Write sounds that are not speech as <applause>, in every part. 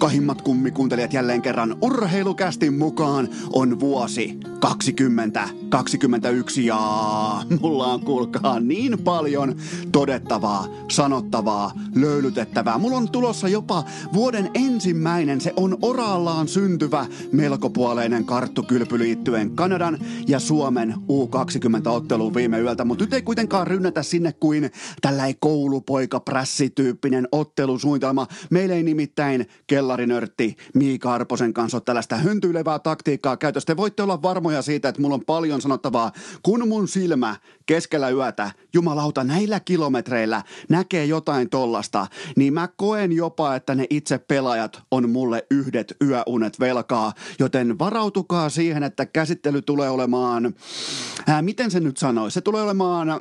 rakkahimmat kummikuuntelijat jälleen kerran urheilukästin mukaan on vuosi 2021 ja mulla on kuulkaa niin paljon todettavaa, sanottavaa, löylytettävää. Mulla on tulossa jopa vuoden ensimmäinen, se on oraallaan syntyvä melkopuoleinen karttukylpy liittyen Kanadan ja Suomen U20-otteluun viime yöltä, mutta nyt ei kuitenkaan rynnätä sinne kuin tällainen koulupoika prässityyppinen ottelusuunnitelma. Meillä ei nimittäin kellarinörtti Miika Arposen kanssa tällaista höntyilevää taktiikkaa käytössä. Te voitte olla varmoja siitä, että mulla on paljon sanottavaa, kun mun silmä keskellä yötä, jumalauta, näillä kilometreillä näkee jotain tollasta, niin mä koen jopa, että ne itse pelaajat on mulle yhdet yöunet velkaa, joten varautukaa siihen, että käsittely tulee olemaan, ää, miten se nyt sanoi, se tulee olemaan, ää,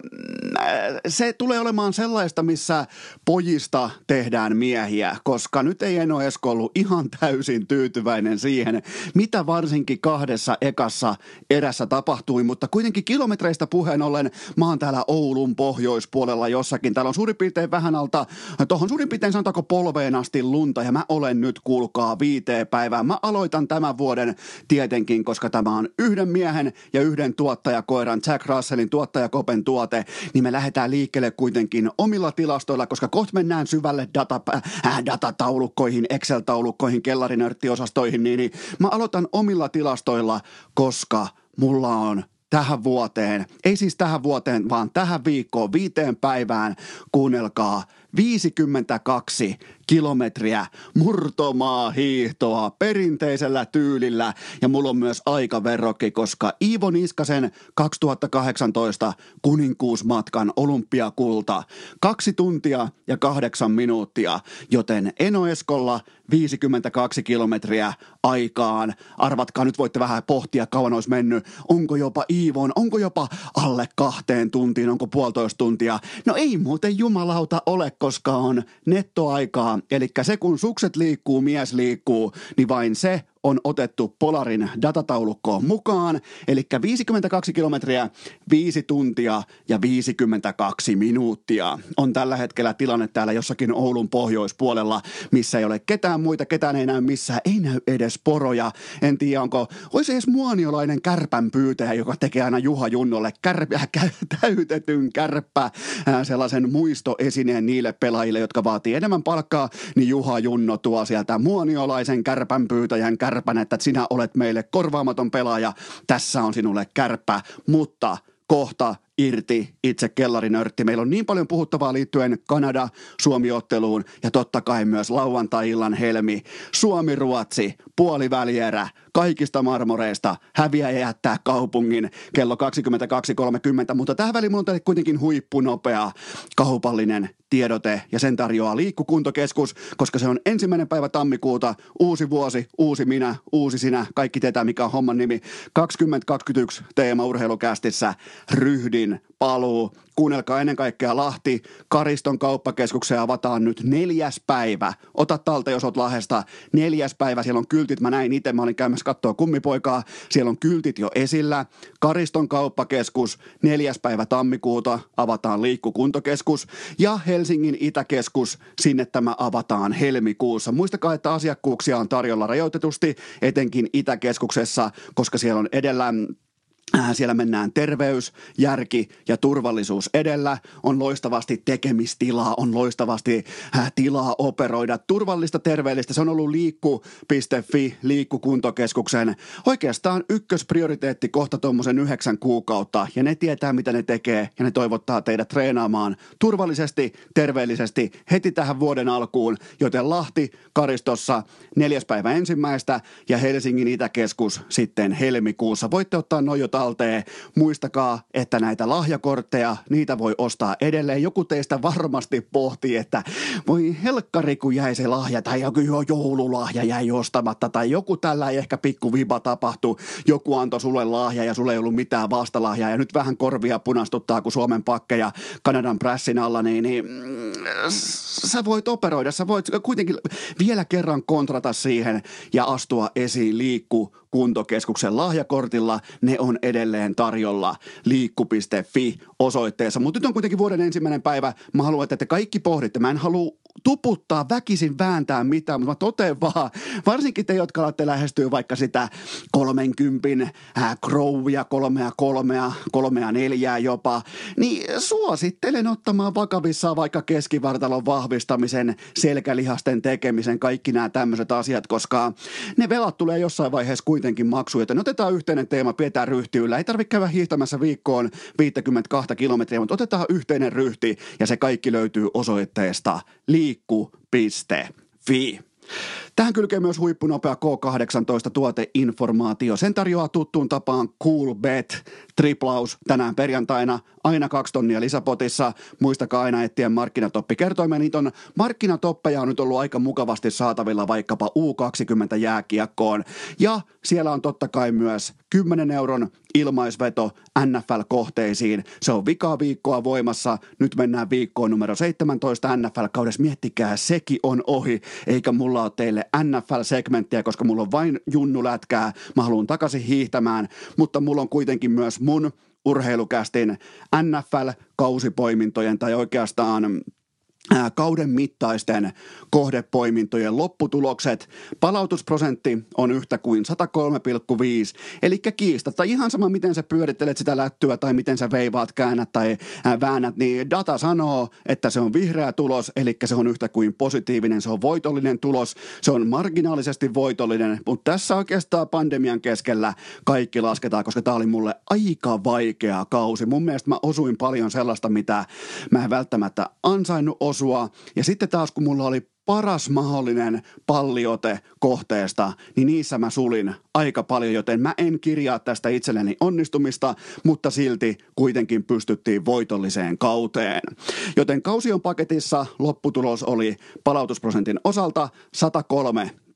se tulee olemaan sellaista, missä pojista tehdään miehiä, koska nyt ei Eno Esko ollut ihan täysin tyytyväinen siihen, mitä varsinkin kahdessa ekassa erässä tapahtui, mutta kuitenkin kilometreistä puheen ollen Mä oon täällä Oulun pohjoispuolella jossakin. Täällä on suurin piirtein vähän alta, tuohon suurin piirtein sanotaanko polveen asti lunta ja mä olen nyt kuulkaa viiteen päivään. Mä aloitan tämän vuoden tietenkin, koska tämä on yhden miehen ja yhden tuottajakoiran Jack Russellin tuottajakopen tuote, niin me lähdetään liikkeelle kuitenkin omilla tilastoilla, koska kohta mennään syvälle data, äh, datataulukkoihin, Excel-taulukkoihin, kellarinörttiosastoihin, niin, niin mä aloitan omilla tilastoilla, koska mulla on tähän vuoteen, ei siis tähän vuoteen, vaan tähän viikkoon, viiteen päivään, kuunnelkaa, 52 kilometriä murtomaa hiihtoa perinteisellä tyylillä ja mulla on myös aikaverrokki, koska Iivo Niskasen 2018 kuninkuusmatkan olympiakulta kaksi tuntia ja kahdeksan minuuttia, joten Eno Eskolla 52 kilometriä aikaan. Arvatkaa, nyt voitte vähän pohtia, kauan olisi mennyt. Onko jopa Iivon, onko jopa alle kahteen tuntiin, onko puolitoista tuntia? No ei muuten jumalauta ole, koska on nettoaikaa. Eli se kun sukset liikkuu, mies liikkuu, niin vain se on otettu Polarin datataulukkoon mukaan, eli 52 kilometriä, 5 tuntia ja 52 minuuttia on tällä hetkellä tilanne täällä jossakin Oulun pohjoispuolella, missä ei ole ketään muita, ketään ei näy missään, ei näy edes poroja. En tiedä, onko, olisi edes muoniolainen kärpän pyytäjä, joka tekee aina Juha Junnolle kärpä, täytetyn kärppä, sellaisen muistoesineen niille pelaajille, jotka vaatii enemmän palkkaa, niin Juha Junno tuo sieltä muoniolaisen kärpän pyytäjän kärpän kärpän, että sinä olet meille korvaamaton pelaaja, tässä on sinulle kärppä, mutta kohta irti itse kellarinörtti. Meillä on niin paljon puhuttavaa liittyen Kanada-Suomi-otteluun ja totta kai myös lauantai-illan helmi. Suomi-Ruotsi, puolivälierä, kaikista marmoreista häviää ja jättää kaupungin kello 22.30, mutta tähän väliin mulla on teille kuitenkin huippunopea kaupallinen tiedote ja sen tarjoaa Liikkukuntokeskus, koska se on ensimmäinen päivä tammikuuta, uusi vuosi, uusi minä, uusi sinä, kaikki tietää mikä on homman nimi. 2021 teema urheilukästissä ryhdin paluu Kuunnelkaa ennen kaikkea Lahti. Kariston kauppakeskukseen avataan nyt neljäs päivä. Ota talta, jos oot Lahdesta. Neljäs päivä, siellä on kyltit. Mä näin itse, mä olin käymässä katsoa kummipoikaa. Siellä on kyltit jo esillä. Kariston kauppakeskus, neljäs päivä tammikuuta avataan liikkukuntokeskus. Ja Helsingin Itäkeskus, sinne tämä avataan helmikuussa. Muistakaa, että asiakkuuksia on tarjolla rajoitetusti, etenkin Itäkeskuksessa, koska siellä on edellä siellä mennään terveys, järki ja turvallisuus edellä. On loistavasti tekemistilaa, on loistavasti äh, tilaa operoida. Turvallista, terveellistä. Se on ollut liikku.fi, liikkukuntokeskuksen oikeastaan ykkösprioriteetti kohta tuommoisen yhdeksän kuukautta. Ja ne tietää, mitä ne tekee ja ne toivottaa teidät treenaamaan turvallisesti, terveellisesti heti tähän vuoden alkuun. Joten Lahti Karistossa neljäs päivä ensimmäistä ja Helsingin Itäkeskus sitten helmikuussa. Voitte ottaa noin jotain talteen. Muistakaa, että näitä lahjakortteja, niitä voi ostaa edelleen. Joku teistä varmasti pohtii, että voi helkkari, kun jäi se lahja tai joku joululahja jäi ostamatta tai joku tällä ei ehkä pikku viba tapahtuu. Joku antoi sulle lahja ja sulle ei ollut mitään vastalahjaa ja nyt vähän korvia punastuttaa, kun Suomen pakkeja Kanadan pressin alla, niin, niin sä voit operoida, sä voit kuitenkin vielä kerran kontrata siihen ja astua esiin liikku kuntokeskuksen lahjakortilla. Ne on edelleen tarjolla liikku.fi osoitteessa. Mutta nyt on kuitenkin vuoden ensimmäinen päivä. Mä haluan, että te kaikki pohditte. Mä en halua tuputtaa, väkisin vääntää mitään, mutta mä totean vaan, varsinkin te, jotka olette lähestyä vaikka sitä 30 äh, crowia, kolmea kolmea, kolmea neljää jopa, niin suosittelen ottamaan vakavissaan vaikka keskivartalon vahvistamisen, selkälihasten tekemisen, kaikki nämä tämmöiset asiat, koska ne velat tulee jossain vaiheessa kuitenkin maksuja. Joten otetaan yhteinen teema, pidetään ryhti yllä. Ei tarvitse käydä hiihtämässä viikkoon 52 kilometriä, mutta otetaan yhteinen ryhti ja se kaikki löytyy osoitteesta liikku.fi. Tähän kylkee myös huippunopea K18 tuoteinformaatio. Sen tarjoaa tuttuun tapaan Cool Bet triplaus tänään perjantaina. Aina kaksi tonnia lisäpotissa. Muistakaa aina etsiä markkinatoppi kertoimia. Niitä on markkinatoppeja on nyt ollut aika mukavasti saatavilla vaikkapa U20 jääkiekkoon. Ja siellä on totta kai myös 10 euron ilmaisveto NFL-kohteisiin. Se on vikaa viikkoa voimassa. Nyt mennään viikkoon numero 17 NFL-kaudessa. Miettikää, sekin on ohi, eikä mulla ole teille NFL-segmenttiä, koska mulla on vain junnulätkää. Mä haluan takaisin hiihtämään, mutta mulla on kuitenkin myös mun urheilukästin NFL-kausipoimintojen tai oikeastaan kauden mittaisten kohdepoimintojen lopputulokset. Palautusprosentti on yhtä kuin 103,5, eli kiistatta ihan sama miten sä pyörittelet sitä lättyä tai miten sä veivaat, käännät tai väännät, niin data sanoo, että se on vihreä tulos, eli se on yhtä kuin positiivinen, se on voitollinen tulos, se on marginaalisesti voitollinen, mutta tässä oikeastaan pandemian keskellä kaikki lasketaan, koska tämä oli mulle aika vaikea kausi. Mun mielestä mä osuin paljon sellaista, mitä mä en välttämättä ansainnut osua. Ja sitten taas kun mulla oli paras mahdollinen palliote kohteesta, niin niissä mä sulin aika paljon, joten mä en kirjaa tästä itselleni onnistumista, mutta silti kuitenkin pystyttiin voitolliseen kauteen. Joten kausi on paketissa, lopputulos oli palautusprosentin osalta 103 1,5.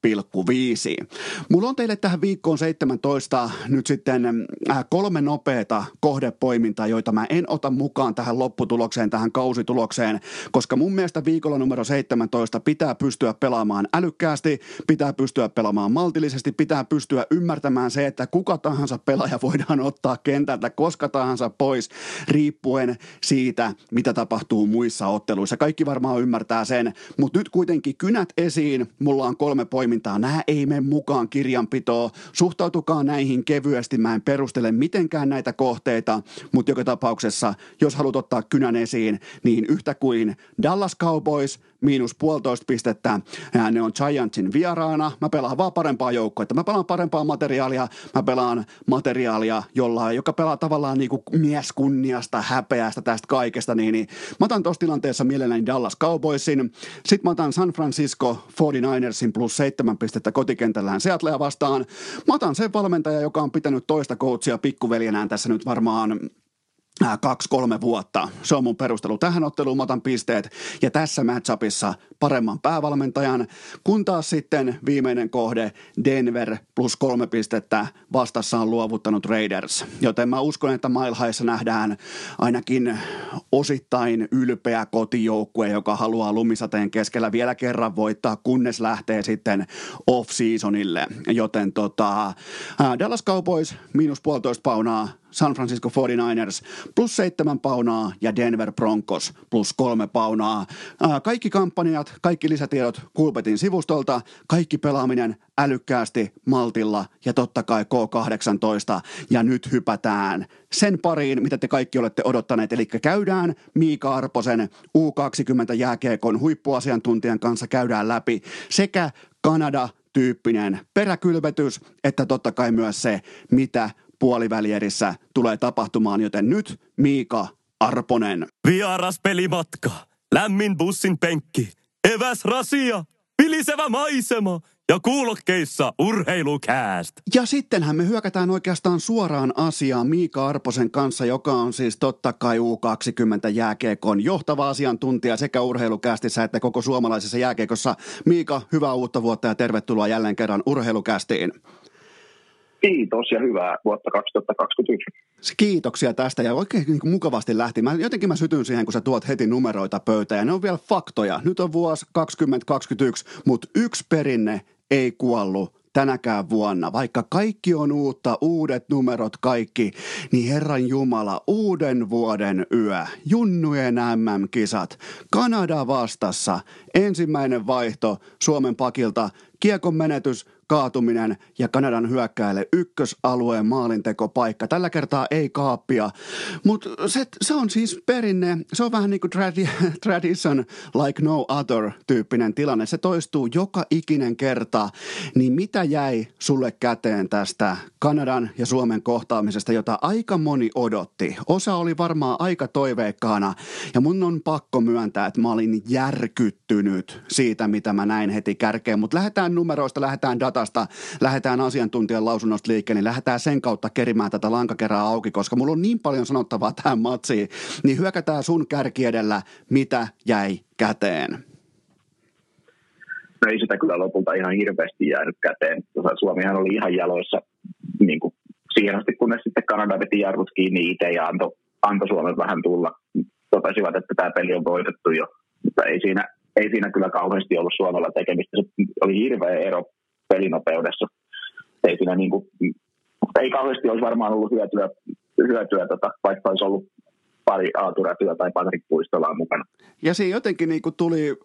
Mulla on teille tähän viikkoon 17 nyt sitten äh, kolme nopeata kohdepoimintaa, joita mä en ota mukaan tähän lopputulokseen, tähän kausitulokseen, koska mun mielestä viikolla numero 17 pitää pystyä pelaamaan älykkäästi, pitää pystyä pelaamaan maltillisesti, pitää pystyä ymmärtämään se, että kuka tahansa pelaaja voidaan ottaa kentältä koska tahansa pois, riippuen siitä, mitä tapahtuu muissa otteluissa. Kaikki varmaan ymmärtää sen, mutta nyt kuitenkin kynät esiin, mulla on kolme poimintaa, toimintaa. Nämä ei mene mukaan kirjanpitoon. Suhtautukaa näihin kevyesti. Mä en perustele mitenkään näitä kohteita, mutta joka tapauksessa, jos haluat ottaa kynän esiin, niin yhtä kuin Dallas Cowboys – miinus puolitoista pistettä. Ja ne on Giantsin vieraana. Mä pelaan vaan parempaa joukkoa. Mä pelaan parempaa materiaalia. Mä pelaan materiaalia, jolla, joka pelaa tavallaan niin kuin mieskunniasta, häpeästä tästä kaikesta. Niin, niin mä otan tuossa tilanteessa mielelläni Dallas Cowboysin. Sitten mä otan San Francisco 49ersin plus seitsemän pistettä kotikentällään Seattlea vastaan. Mä otan sen valmentaja, joka on pitänyt toista coachia pikkuveljenään tässä nyt varmaan kaksi-kolme vuotta. Se on mun perustelu tähän otteluun, mä otan pisteet. Ja tässä matchupissa paremman päävalmentajan, kun taas sitten viimeinen kohde Denver plus kolme pistettä vastassa on luovuttanut Raiders. Joten mä uskon, että Mile nähdään ainakin osittain ylpeä kotijoukkue, joka haluaa lumisateen keskellä vielä kerran voittaa, kunnes lähtee sitten off-seasonille. Joten tota, äh, Dallas Cowboys miinus puolitoista paunaa San Francisco 49ers plus seitsemän paunaa ja Denver Broncos plus kolme paunaa. Kaikki kampanjat, kaikki lisätiedot Kulpetin sivustolta, kaikki pelaaminen älykkäästi, maltilla ja totta kai K18. Ja nyt hypätään sen pariin, mitä te kaikki olette odottaneet. Eli käydään Miika Arposen U20 jääkeekon huippuasiantuntijan kanssa käydään läpi sekä Kanada tyyppinen peräkylvetys, että totta kai myös se, mitä puolivälierissä tulee tapahtumaan, joten nyt Miika Arponen. Vieras pelimatka, lämmin bussin penkki, eväs rasia, vilisevä maisema ja kuulokkeissa urheilukääst. Ja sittenhän me hyökätään oikeastaan suoraan asiaan Miika Arposen kanssa, joka on siis totta kai U20 jääkeekon johtava asiantuntija sekä urheilukäästissä että koko suomalaisessa jääkeekossa. Miika, hyvää uutta vuotta ja tervetuloa jälleen kerran urheilukästiin. Kiitos ja hyvää vuotta 2021. Kiitoksia tästä ja oikein niin mukavasti lähti. Mä, jotenkin mä sytyn siihen, kun sä tuot heti numeroita pöytään ja ne on vielä faktoja. Nyt on vuosi 2021, mutta yksi perinne ei kuollut tänäkään vuonna. Vaikka kaikki on uutta, uudet numerot kaikki, niin Herran Jumala, uuden vuoden yö, junnujen MM-kisat, Kanada vastassa, ensimmäinen vaihto Suomen pakilta, kiekon menetys, kaatuminen ja Kanadan hyökkäille ykkösalueen maalintekopaikka. Tällä kertaa ei kaappia, mutta se, se on siis perinne, se on vähän niin kuin tradi- <laughs> tradition like no other tyyppinen tilanne. Se toistuu joka ikinen kerta. Niin mitä jäi sulle käteen tästä Kanadan ja Suomen kohtaamisesta, jota aika moni odotti? Osa oli varmaan aika toiveikkaana ja mun on pakko myöntää, että mä olin järkyttynyt siitä, mitä mä näin heti kärkeen. Mutta lähdetään numeroista, lähdetään datasta, lähdetään asiantuntijan lausunnosta liikkeen, niin lähdetään sen kautta kerimään tätä lankakerää auki, koska mulla on niin paljon sanottavaa tähän matsiin. Niin hyökätään sun kärki edellä, mitä jäi käteen. No ei sitä kyllä lopulta ihan hirveästi jäänyt käteen. Suomihan oli ihan jaloissa niin kuin siihen asti, kunnes sitten Kanada veti jarrut kiinni itse ja antoi anto Suomen vähän tulla. Totesivat, että tämä peli on voitettu jo, mutta ei siinä, ei siinä kyllä kauheasti ollut Suomella tekemistä. Se oli hirveä ero pelinopeudessa. Ei siinä niin kuin, ei kauheasti olisi varmaan ollut hyötyä, hyötyä tota, vaikka olisi ollut pari Aaturatyö tai Patrik Puistola mukana. Ja siinä jotenkin niin kuin tuli,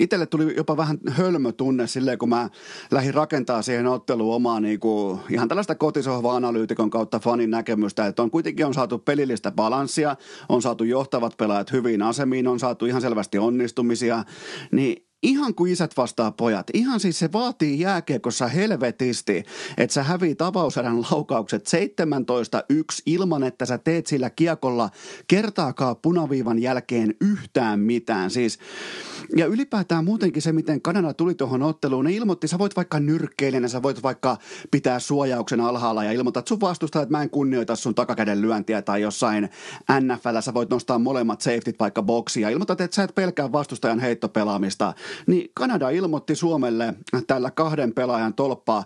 itselle tuli jopa vähän hölmötunne silleen, kun mä lähdin rakentaa siihen otteluun omaa niin kuin, ihan tällaista kotisohva-analyytikon kautta fanin näkemystä, että on kuitenkin on saatu pelillistä balanssia, on saatu johtavat pelaajat hyvin asemiin, on saatu ihan selvästi onnistumisia, niin ihan kuin isät vastaa pojat. Ihan siis se vaatii jääkiekossa helvetisti, että sä hävii avauserän laukaukset 17-1 ilman, että sä teet sillä kiekolla kertaakaan punaviivan jälkeen yhtään mitään. Siis ja ylipäätään muutenkin se, miten Kanada tuli tuohon otteluun, ne ilmoitti, sä voit vaikka nyrkkeilijänä, sä voit vaikka pitää suojauksen alhaalla ja ilmoittaa, että sun vastustaa, että mä en kunnioita sun takakäden lyöntiä tai jossain NFL, sä voit nostaa molemmat safetyt vaikka boksia ilmoitat, että sä et pelkää vastustajan heittopelaamista. Niin Kanada ilmoitti Suomelle tällä kahden pelaajan tolppa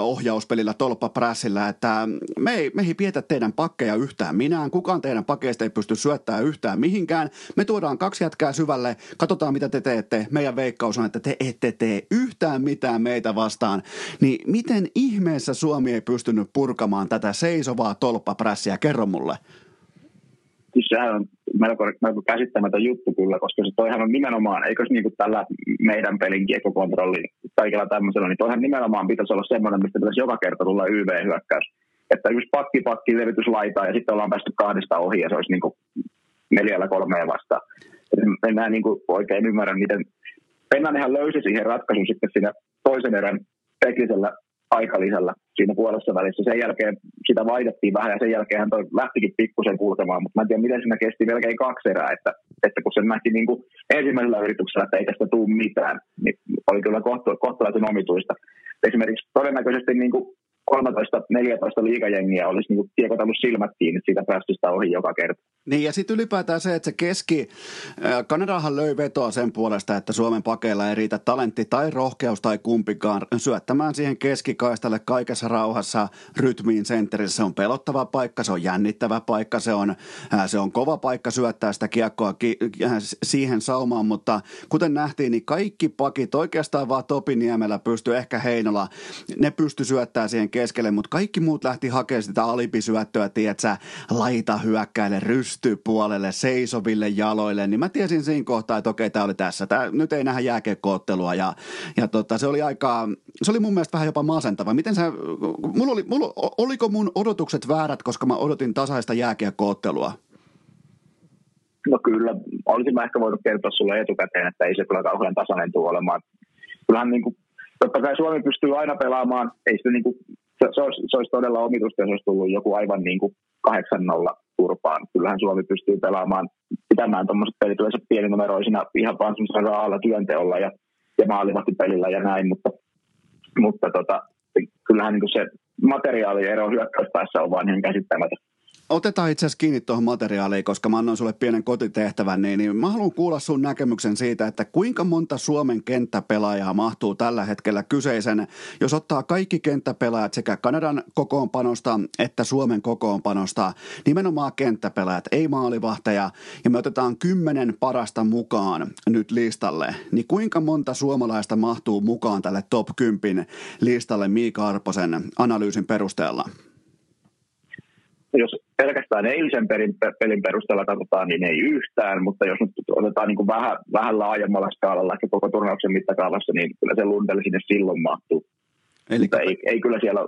ohjauspelillä, tolppaprässillä, että me ei, me ei pietä teidän pakkeja yhtään minään, kukaan teidän pakeista ei pysty syöttämään yhtään mihinkään. Me tuodaan kaksi jätkää syvälle, katsotaan mitä te teette, meidän veikkaus on, että te ette tee yhtään mitään meitä vastaan, niin miten ihmeessä Suomi ei pystynyt purkamaan tätä seisovaa tolppaprässiä? Kerro mulle. Siis sehän on melko, melko käsittämätön juttu kyllä, koska se toihan on nimenomaan, eikö niin kuin tällä meidän pelin kiekkokontrolli kaikilla tämmöisellä, niin toihan nimenomaan pitäisi olla semmoinen, mistä pitäisi joka kerta tulla YV-hyökkäys. Että yksi pakki, pakki, levitys laitaa ja sitten ollaan päästy kahdesta ohi ja se olisi niin kuin neljällä kolmeen vastaan en mä niin kuin oikein ymmärrä, miten Pennanenhan löysi siihen ratkaisun sitten siinä toisen erän teknisellä aikalisällä siinä puolessa välissä. Sen jälkeen sitä vaihdettiin vähän ja sen jälkeen hän toi lähtikin pikkusen kulkemaan, mutta mä en tiedä miten siinä kesti melkein kaksi erää, että, että kun sen nähti niin kuin ensimmäisellä yrityksellä, että ei tästä tule mitään, niin oli kyllä kohtalaisen omituista. Esimerkiksi todennäköisesti niin kuin 13-14 liikajengiä olisi niin tiekotellut silmät kiinni siitä päästöstä ohi joka kerta. Niin ja sitten ylipäätään se, että se keski, Kanadahan löi vetoa sen puolesta, että Suomen pakeilla ei riitä talentti tai rohkeus tai kumpikaan syöttämään siihen keskikaistalle kaikessa rauhassa rytmiin sentterissä. Se on pelottava paikka, se on jännittävä paikka, se on, se on kova paikka syöttää sitä kiekkoa ki- siihen saumaan, mutta kuten nähtiin, niin kaikki pakit oikeastaan vaan Topiniemellä pystyy, ehkä Heinola, ne pysty syöttämään siihen keskelle, mutta kaikki muut lähti hakemaan sitä alipisyöttöä, tiedätkö, laita hyökkäille, rystypuolelle, seisoville jaloille, niin mä tiesin siinä kohtaa, että okei, tämä oli tässä. Tää, nyt ei nähdä jääkekoottelua ja, ja tota, se oli aika, se oli mun mielestä vähän jopa masentava. Miten sä, mulla oli, mulla, oliko mun odotukset väärät, koska mä odotin tasaista jääkekoottelua? No kyllä, olisin mä ehkä voinut kertoa sulle etukäteen, että ei se kyllä kauhean tasainen tule olemaan. Kyllähän niin kuin, totta kai Suomi pystyy aina pelaamaan, ei sitä niin kuin se, se, olisi, se olisi todella omituista, jos olisi tullut joku aivan niin kuin 8-0 turpaan. Kyllähän Suomi pystyy pelaamaan, pitämään tuommoiset pelit yleensä pieninumeroisina ihan vaan semmoisella raalla työnteolla ja, ja pelillä ja näin, mutta, mutta tota, kyllähän niin kuin se materiaaliero hyökkäyspäässä on vaan ihan käsittämätön. Otetaan itse asiassa kiinni tuohon materiaaliin, koska mä annoin sulle pienen kotitehtävän, niin, niin mä haluan kuulla sun näkemyksen siitä, että kuinka monta Suomen kenttäpelaajaa mahtuu tällä hetkellä kyseisen, jos ottaa kaikki kenttäpelaajat sekä Kanadan kokoonpanosta että Suomen kokoonpanosta, nimenomaan kenttäpelaajat, ei maalivahteja, ja me otetaan kymmenen parasta mukaan nyt listalle, niin kuinka monta suomalaista mahtuu mukaan tälle top 10 listalle Miika Arposen analyysin perusteella? Jos pelkästään eilisen pelin, pelin perusteella katsotaan, niin ei yhtään, mutta jos nyt otetaan niin kuin vähän, vähän laajemmalla skaalalla, ehkä koko turnauksen mittakaavassa, niin kyllä se Lundell sinne silloin mahtuu. Eli... Ei, ei, kyllä siellä,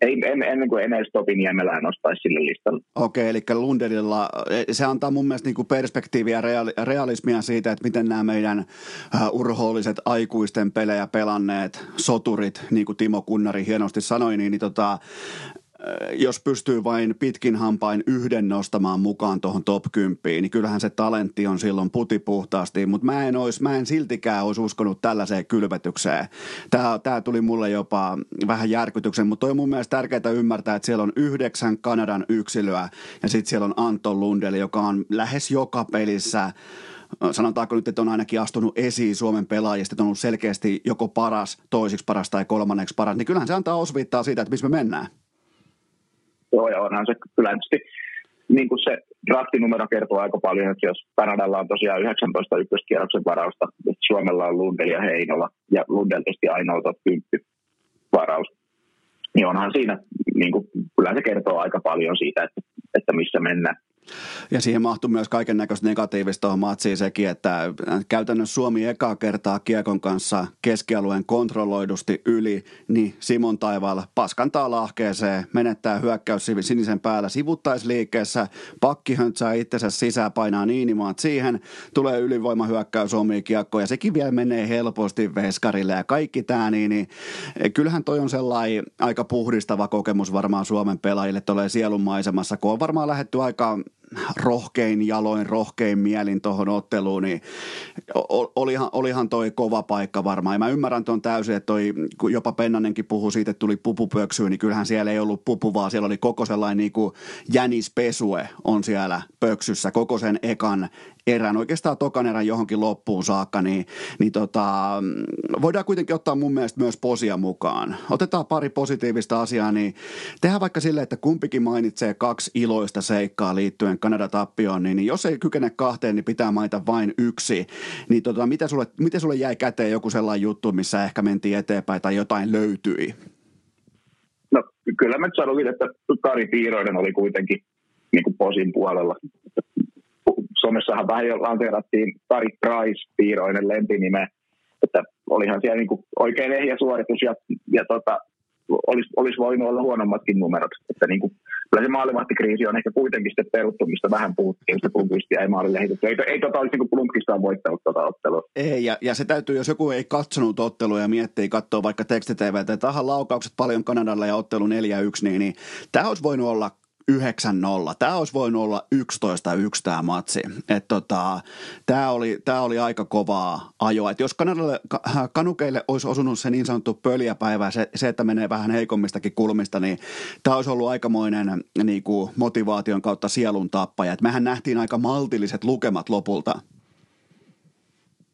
ei, ennen kuin Enes Topiniemelää nostaisi sille listalle. Okei, eli Lundellilla, se antaa mun mielestä niin perspektiiviä ja realismia siitä, että miten nämä meidän urhoolliset aikuisten pelejä pelanneet soturit, niin kuin Timo Kunnari hienosti sanoi, niin, niin tota, jos pystyy vain pitkin hampain yhden nostamaan mukaan tuohon top 10, niin kyllähän se talentti on silloin putipuhtaasti, mutta mä en, ois, mä en siltikään olisi uskonut tällaiseen kylvetykseen. Tämä, tämä tuli mulle jopa vähän järkytyksen, mutta toi on mun mielestä tärkeää ymmärtää, että siellä on yhdeksän Kanadan yksilöä ja sitten siellä on Anton Lundell, joka on lähes joka pelissä sanotaanko nyt, että on ainakin astunut esiin Suomen pelaajista, että on ollut selkeästi joko paras, toisiksi paras tai kolmanneksi paras, niin kyllähän se antaa osviittaa siitä, että missä me mennään. Joo, ja onhan se kyllä tietysti niin kuin se draftinumero kertoo aika paljon, että jos Kanadalla on tosiaan 19 ykköskierroksen varausta, että Suomella on Lundell ja Heinola, ja Lundell tietysti ainoa top 10 varaus, niin onhan siinä, niin kuin, kyllä se kertoo aika paljon siitä, että, että missä mennään. Ja siihen mahtui myös kaiken näköistä negatiivista matsiin sekin, että käytännössä Suomi ekaa kertaa Kiekon kanssa keskialueen kontrolloidusti yli, niin Simon Taivaalla paskantaa lahkeeseen, menettää hyökkäys sinisen päällä sivuttaisliikkeessä, pakki höntsää itsensä sisään, painaa Niinimaat siihen, tulee ylivoimahyökkäys omiin kiekkoon ja sekin vielä menee helposti veskarille ja kaikki tämä, niin, niin kyllähän toi on sellainen aika puhdistava kokemus varmaan Suomen pelaajille tulee sielunmaisemassa, kun on varmaan lähetty aika rohkein jaloin, rohkein mielin tuohon otteluun, niin olihan, olihan toi kova paikka varmaan. Ja mä ymmärrän tuon täysin, että toi, kun jopa Pennanenkin puhui siitä, että tuli pupupöksyyn, niin kyllähän siellä ei ollut pupu, vaan siellä oli koko sellainen niin kuin jänispesue on siellä pöksyssä, koko sen ekan erän, oikeastaan tokan erän johonkin loppuun saakka, niin, niin tota, voidaan kuitenkin ottaa mun mielestä myös posia mukaan. Otetaan pari positiivista asiaa, niin tehdään vaikka sille, että kumpikin mainitsee kaksi iloista seikkaa liittyen Kanada-tappioon, niin, niin jos ei kykene kahteen, niin pitää mainita vain yksi. Niin tota, mitä, sulle, mitä sulle jäi käteen joku sellainen juttu, missä ehkä mentiin eteenpäin tai jotain löytyi? No kyllä mä sanoin, että Kari Piiroinen oli kuitenkin niin kuin posin puolella somessahan vähän jo lanseerattiin Tari Price piiroinen lempinime, että olihan siellä niin kuin oikein ehjä suoritus ja, ja tota, olisi, olisi voinut olla huonommatkin numerot. Että niin kuin, kyllä se maalivahtikriisi on ehkä kuitenkin sitten peruttu, mistä vähän puhuttiin, mistä Blomqvistia ei maalille heitetty. Ei, ei tota olisi niin Blomqvistaan voittanut tuota ottelua. Ei, ja, ja, se täytyy, jos joku ei katsonut ottelua ja miettii, katsoo vaikka tekstiteveitä, että tähän laukaukset paljon Kanadalle ja ottelu 4-1, niin, niin tämä olisi voinut olla 9-0. Tämä olisi voinut olla 11-1 tämä matsi. Et tota, tämä, oli, tämä oli aika kovaa ajoa. Et jos Kanadalle, kanukeille olisi osunut se niin sanottu pöljäpäivä, se, se, että menee vähän heikommistakin kulmista, niin tämä olisi ollut aikamoinen niin kuin motivaation kautta sielun tappaja. Et mehän nähtiin aika maltilliset lukemat lopulta.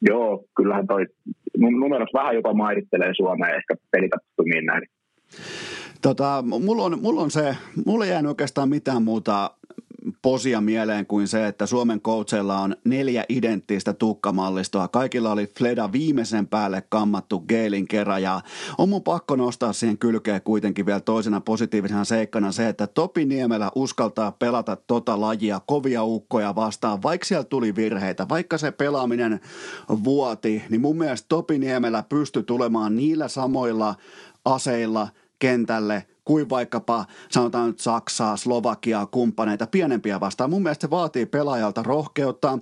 Joo, kyllähän toi numeros vähän jopa mairittelee Suomeen ehkä pelitapahtumiin näin. Tota, mulla, on, mulla on se, mulla ei jäänyt oikeastaan mitään muuta posia mieleen kuin se, että Suomen coachilla on neljä identtistä tukkamallistoa. Kaikilla oli Fleda viimeisen päälle kammattu Geelin kerran ja on mun pakko nostaa siihen kylkeen kuitenkin vielä toisena positiivisena seikkana se, että Topi Niemelä uskaltaa pelata tota lajia kovia ukkoja vastaan, vaikka siellä tuli virheitä, vaikka se pelaaminen vuoti, niin mun mielestä Topi Niemelä pystyi tulemaan niillä samoilla aseilla – kentälle kuin vaikkapa sanotaan nyt Saksaa, Slovakiaa, kumppaneita, pienempiä vastaan. Mun mielestä se vaatii pelaajalta rohkeutta,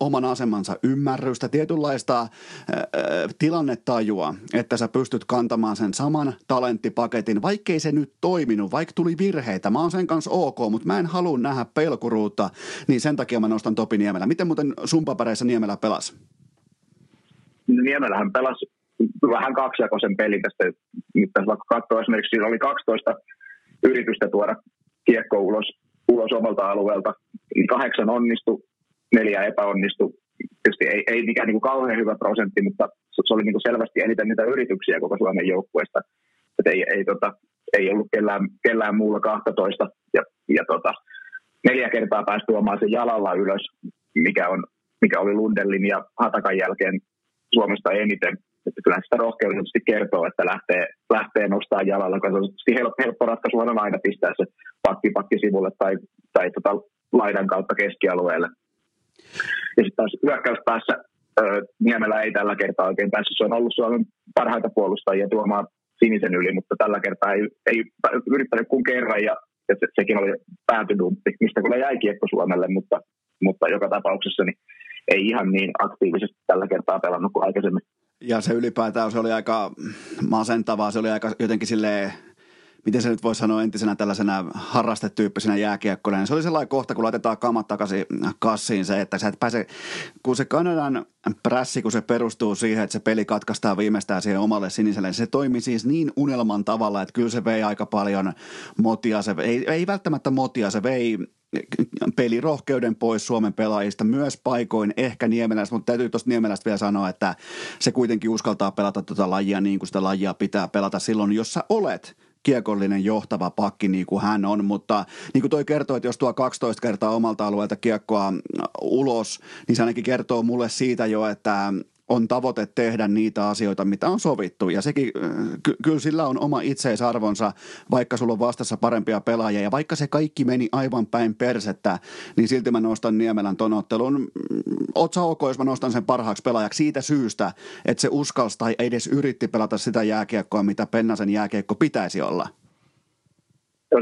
oman asemansa ymmärrystä, tietynlaista äh, tilannetajua, että sä pystyt kantamaan sen saman talenttipaketin, vaikkei se nyt toiminut, vaikka tuli virheitä. Mä oon sen kanssa ok, mutta mä en halua nähdä pelkuruutta, niin sen takia mä nostan Topi Niemelä. Miten muuten sun papereissa Niemelä pelasi? Niemelähän pelasi vähän kaksijakoisen pelin tästä. Tässä vaikka katsoa esimerkiksi, siinä oli 12 yritystä tuoda kiekko ulos ulos omalta alueelta. Kahdeksan onnistu, neljä epäonnistu. Tietysti ei, ei mikään niin kuin kauhean hyvä prosentti, mutta se oli niin kuin selvästi eniten niitä yrityksiä koko Suomen joukkueesta. Että ei, ei, tota, ei ollut kellään, kellään muulla 12 ja, ja tota, neljä kertaa pääsi tuomaan sen jalalla ylös, mikä, on, mikä oli Lundellin ja Hatakan jälkeen Suomesta eniten. Että kyllä sitä rohkeudellisesti kertoo, että lähtee, lähtee nostaa jalalla, koska se on helppo, helppo ratkaisu on aina pistää se pakki pakki sivulle tai, tai tota laidan kautta keskialueelle. Ja sitten taas hyökkäyspäässä Niemelä ei tällä kertaa oikein päässyt. Se on ollut Suomen parhaita puolustajia tuomaan sinisen yli, mutta tällä kertaa ei, ei yrittänyt kuin kerran ja, ja se, sekin oli päätydumppi, mistä kyllä jäi kiekko Suomelle, mutta, mutta joka tapauksessa niin ei ihan niin aktiivisesti tällä kertaa pelannut kuin aikaisemmin. Ja se ylipäätään se oli aika masentavaa, se oli aika jotenkin silleen miten se nyt voi sanoa entisenä tällaisena harrastetyyppisenä jääkiekkoina, niin se oli sellainen kohta, kun laitetaan kamat takaisin kassiin se, että sä et pääse, kun se Kanadan prässi, kun se perustuu siihen, että se peli katkaistaan viimeistään siihen omalle siniselle, niin se toimi siis niin unelman tavalla, että kyllä se vei aika paljon motia, se ei, ei välttämättä motia, se vei pelirohkeuden pois Suomen pelaajista, myös paikoin ehkä Niemelästä, mutta täytyy tuosta Niemelästä vielä sanoa, että se kuitenkin uskaltaa pelata tuota lajia niin kuin sitä lajia pitää pelata silloin, jos sä olet kiekollinen johtava pakki niin kuin hän on, mutta niin kuin toi kertoo, että jos tuo 12 kertaa omalta alueelta kiekkoa ulos, niin se ainakin kertoo mulle siitä jo, että on tavoite tehdä niitä asioita, mitä on sovittu. Ja sekin, ky- kyllä sillä on oma itseisarvonsa, vaikka sulla on vastassa parempia pelaajia. Ja vaikka se kaikki meni aivan päin persettä, niin silti mä nostan Niemelän ton ottelun. Mm, oot ok, jos mä nostan sen parhaaksi pelaajaksi siitä syystä, että se uskalsi tai edes yritti pelata sitä jääkiekkoa, mitä Pennasen jääkiekko pitäisi olla?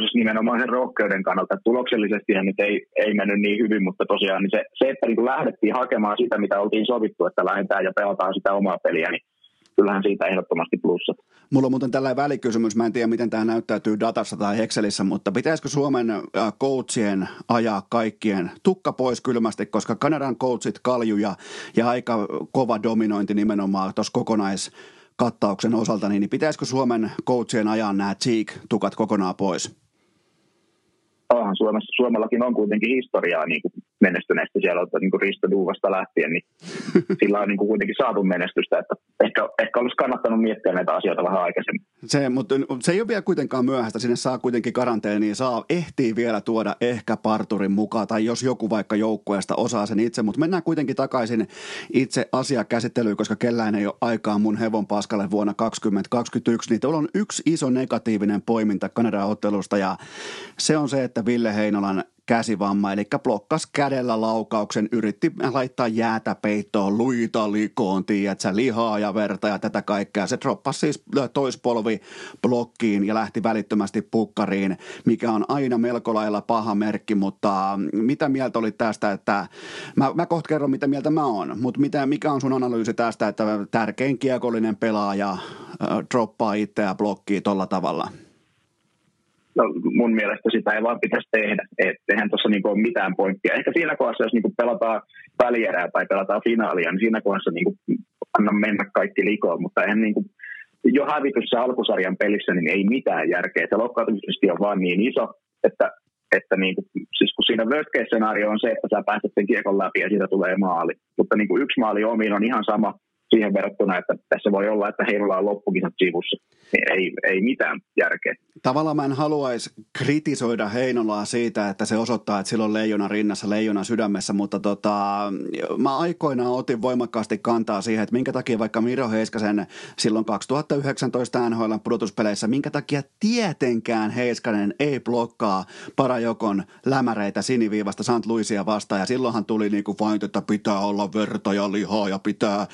Siis nimenomaan sen rohkeuden kannalta. Tuloksellisesti nyt ei, ei mennyt niin hyvin, mutta tosiaan niin se, se, että niin lähdettiin hakemaan sitä, mitä oltiin sovittu, että lähdetään ja pelataan sitä omaa peliä, niin kyllähän siitä ehdottomasti plussat. Mulla on muuten tällainen välikysymys, mä en tiedä miten tämä näyttäytyy datassa tai Excelissä, mutta pitäisikö Suomen äh, coachien ajaa kaikkien tukka pois kylmästi, koska Kanadan coachit kaljuja ja aika kova dominointi nimenomaan tuossa kokonais kattauksen osalta, niin pitäisikö Suomen coachien ajaa nämä cheek-tukat kokonaan pois? Onhan Suomessa, Suomellakin on kuitenkin historiaa niin kuin menestyneestä siellä niin kuin Risto Duuvasta lähtien, niin <laughs> sillä on niin kuin kuitenkin saatu menestystä, että ehkä, ehkä olisi kannattanut miettiä näitä asioita vähän aikaisemmin. Se, mutta se ei ole vielä kuitenkaan myöhäistä, sinne saa kuitenkin karanteeniin, saa, ehtii vielä tuoda ehkä parturin mukaan, tai jos joku vaikka joukkueesta osaa sen itse, mutta mennään kuitenkin takaisin itse asiakäsittelyyn, koska kellään ei ole aikaa mun hevon paskalle vuonna 2021, niin tuolla on yksi iso negatiivinen poiminta Kanadan ottelusta, ja se on se, että Ville Heinolan käsivamma, eli blokkas kädellä laukauksen, yritti laittaa jäätä peittoon, luita likoon, tiedätkö, lihaa ja verta ja tätä kaikkea. Se droppasi siis toispolvi blokkiin ja lähti välittömästi pukkariin, mikä on aina melko lailla paha merkki, mutta mitä mieltä oli tästä, että mä, mä kohta kerron, mitä mieltä mä oon, mutta mitä, mikä on sun analyysi tästä, että tärkein kiekollinen pelaaja äh, droppaa itseä blokkiin tolla tavalla? No, mun mielestä sitä ei vaan pitäisi tehdä. Eihän tuossa niinku ole mitään pointtia. Ehkä siinä kohdassa, jos niinku pelataan välierää tai pelataan finaalia, niin siinä kohdassa niinku anna mennä kaikki likoon, mutta eihän niinku, jo hävityssä alkusarjan pelissä niin ei mitään järkeä. Se loukkaantumisriski on vaan niin iso, että, että niinku, siis kun siinä worst case on se, että sä pääset sen kiekon läpi ja siitä tulee maali. Mutta niinku yksi maali omiin on ihan sama siihen verrattuna, että tässä voi olla, että heillä on loppukisat sivussa. Ei, ei mitään järkeä. Tavallaan mä en haluaisi kritisoida Heinolaa siitä, että se osoittaa, että sillä on leijona rinnassa, leijona sydämessä, mutta tota, mä aikoinaan otin voimakkaasti kantaa siihen, että minkä takia vaikka Miro Heiskasen silloin 2019 NHL pudotuspeleissä, minkä takia tietenkään Heiskanen ei blokkaa Parajokon lämäreitä siniviivasta St. Louisia vastaan, ja silloinhan tuli niinku vain, että pitää olla verta ja lihaa ja pitää,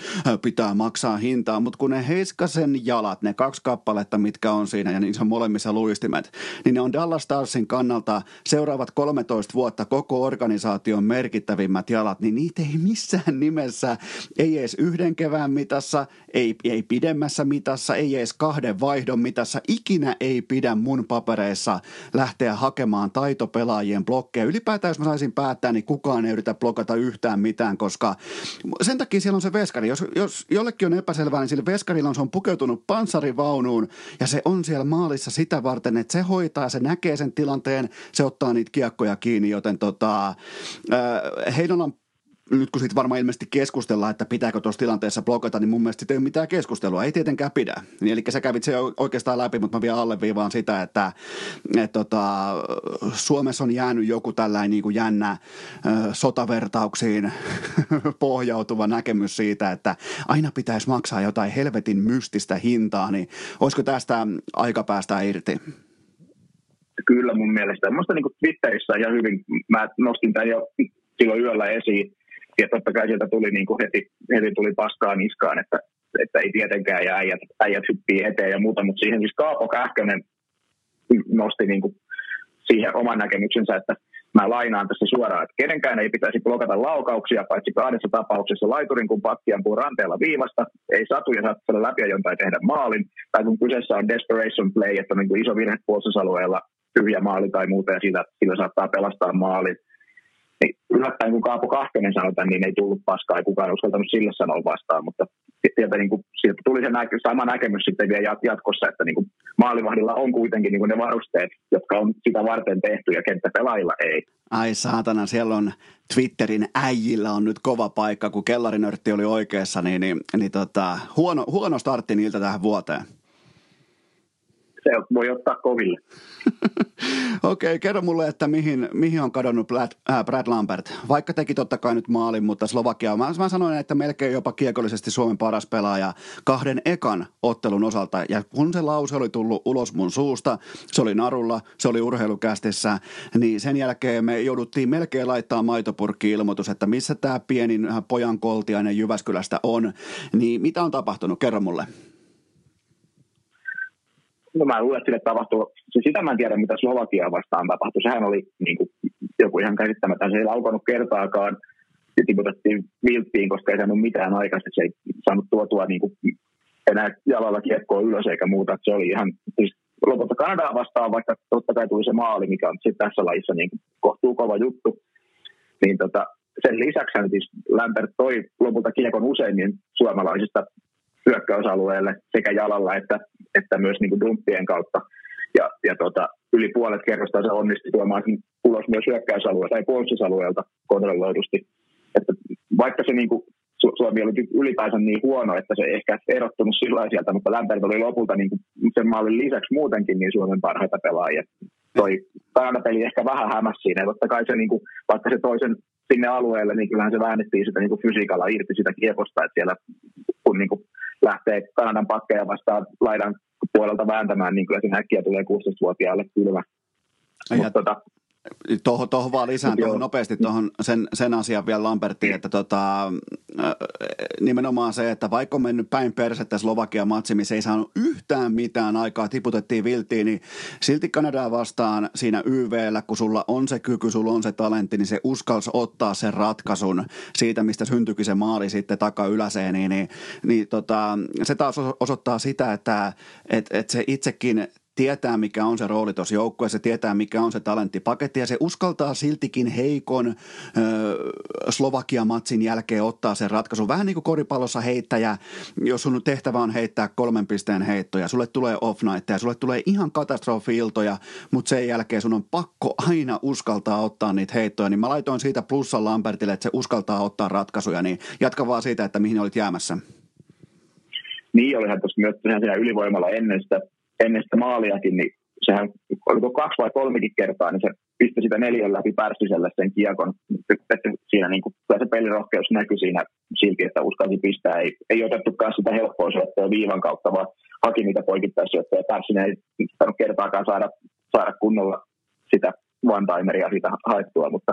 pitää maksaa hintaa, mutta kun ne Heiskasen jalat, ne kaksi kappaletta, mitkä on siinä, ja niissä on molemmissa luistimet, niin ne on Dallas Starsin kannalta seuraavat 13 vuotta koko organisaation merkittävimmät jalat, niin niitä ei missään nimessä, ei edes yhden kevään mitassa, ei, ei pidemmässä mitassa, ei edes kahden vaihdon mitassa, ikinä ei pidä mun papereissa lähteä hakemaan taitopelaajien blokkeja. Ylipäätään jos mä saisin päättää, niin kukaan ei yritä blokata yhtään mitään, koska sen takia siellä on se veskari. Jos, jos jollekin on epäselvää, niin sillä veskarilla on, se on pukeutunut panssarivaunuun ja se on siellä maalissa sitä varten, että se hoitaa, se näkee sen tilanteen, se ottaa niitä kiekkoja kiinni, joten tota, äh, Heinolan nyt kun siitä varmaan ilmeisesti keskustellaan, että pitääkö tuossa tilanteessa blokata, niin mun mielestä ei ole mitään keskustelua. Ei tietenkään pidä. Niin, eli sä kävit se oikeastaan läpi, mutta mä vielä alleviivaan sitä, että et, tota, Suomessa on jäänyt joku tällainen niin jännä ö, sotavertauksiin <laughs> pohjautuva näkemys siitä, että aina pitäisi maksaa jotain helvetin mystistä hintaa, niin olisiko tästä aika päästä irti? Kyllä mun mielestä. Minusta niin Twitterissä ihan hyvin, mä nostin tämän jo silloin yöllä esiin, ja totta kai sieltä tuli niin kuin heti, heti tuli paskaa niskaan, että, että ei tietenkään ja äijät, äijät hyppii eteen ja muuta, mutta siihen siis Kaapo Kähkönen nosti niin kuin siihen oman näkemyksensä, että mä lainaan tässä suoraan, että kenenkään ei pitäisi blokata laukauksia, paitsi kahdessa tapauksessa laiturin, kun pakki ampuu ranteella viivasta, ei satu ja saada läpi tai tehdä maalin, tai kun kyseessä on desperation play, että on niin kuin iso virhe puolustusalueella, tyhjä maali tai muuta, ja sillä, sillä saattaa pelastaa maalin. Niin yllättäen kun Kaapo Kahtonen sanoi tämän, niin ei tullut paskaa, ei kukaan uskaltanut sille sanoa vastaan, mutta sieltä, niin kuin, sieltä tuli se näky, sama näkemys sitten vielä jatkossa, että niin kuin, maalivahdilla on kuitenkin niin kuin ne varusteet, jotka on sitä varten tehty ja kenttäpelaajilla ei. Ai saatana, siellä on Twitterin äijillä on nyt kova paikka, kun kellarinörtti oli oikeassa, niin, niin, niin tota, huono, huono startti niiltä tähän vuoteen se voi ottaa koville. <laughs> Okei, okay, kerro mulle, että mihin, mihin on kadonnut Brad, äh, Brad Lambert. Vaikka teki totta kai nyt maalin, mutta Slovakia, mä, mä sanoin, että melkein jopa kiekollisesti Suomen paras pelaaja kahden ekan ottelun osalta. Ja kun se lause oli tullut ulos mun suusta, se oli narulla, se oli urheilukästissä, niin sen jälkeen me jouduttiin melkein laittaa maitopurkki-ilmoitus, että missä tämä pienin pojan koltiainen Jyväskylästä on. Niin mitä on tapahtunut? Kerro mulle. No mä luulen, että sille tapahtuu, se sitä mä en tiedä, mitä Slovakia vastaan tapahtui. Sehän oli niin kuin, joku ihan käsittämätön. Se ei laukanut kertaakaan. Ja tiputettiin vilttiin, koska ei saanut mitään aikaisesti. Se ei saanut tuotua niin kuin, enää jalalla kiekkoa ylös eikä muuta. Se oli ihan, siis lopulta Kanadaa vastaan, vaikka totta kai tuli se maali, mikä on sitten tässä lajissa niin kohtuu kova juttu. Niin tota, sen lisäksi hän siis Lämpert toi lopulta kiekon useimmin suomalaisista hyökkäysalueelle sekä jalalla että, että myös niin kuin dumppien kautta. Ja, ja tota, yli puolet kerrosta se onnistui tuomaan ulos myös hyökkäysalueelta tai puolustusalueelta kontrolloidusti. Että vaikka se niin kuin, Suomi oli ylipäänsä niin huono, että se ei ehkä erottunut sillä sieltä, mutta Lämpert oli lopulta niin kuin sen maalin lisäksi muutenkin niin Suomen parhaita pelaajia. Toi Kanada-peli ehkä vähän hämäsi siinä. Totta kai se, niin kuin, vaikka se toisen sinne alueelle, niin kyllähän se väännettiin sitä niin kuin fysiikalla irti sitä kiekosta, että siellä kun niin kuin lähtee Kanadan pakkeja vastaan laidan puolelta vääntämään, niin kyllä siinä äkkiä tulee 16-vuotiaalle kylmä. Mutta tota, Tuohon, tuohon vaan lisään tuohon nopeasti tuohon sen, sen asian vielä Lambertiin, että tota, nimenomaan se, että vaikka on mennyt päin persettä Slovakia matsi, missä ei saanut yhtään mitään aikaa, tiputettiin viltiin, niin silti Kanadaa vastaan siinä YVllä, kun sulla on se kyky, sulla on se talentti, niin se uskalsi ottaa sen ratkaisun siitä, mistä syntyikin se maali sitten taka yläseen, niin, niin, niin tota, se taas osoittaa sitä, että et, et se itsekin tietää, mikä on se rooli tuossa joukkueessa, tietää, mikä on se talenttipaketti ja se uskaltaa siltikin heikon ö, Slovakia-matsin jälkeen ottaa sen ratkaisun. Vähän niin kuin koripallossa heittäjä, jos sun tehtävä on heittää kolmen pisteen heittoja, sulle tulee off ja sulle tulee ihan katastrofi-iltoja, mutta sen jälkeen sun on pakko aina uskaltaa ottaa niitä heittoja, niin mä laitoin siitä plussan Lambertille, että se uskaltaa ottaa ratkaisuja, niin jatka vaan siitä, että mihin olit jäämässä. Niin, olihan tuossa myös siinä ylivoimalla ennen sitä ennen sitä maaliakin, niin sehän, oliko kaksi vai kolmekin kertaa, niin se pisti sitä neljän läpi Pärsiselle sen kiekon. Että siinä niin kuin, se pelirohkeus näkyi siinä silti, että uskalsi pistää. Ei, ei otettukaan sitä helppoa syöttöä viivan kautta, vaan haki niitä poikittaisyöttöjä. Pärsinen ei saanut kertaakaan saada, saada kunnolla sitä one-timeria siitä haettua, mutta,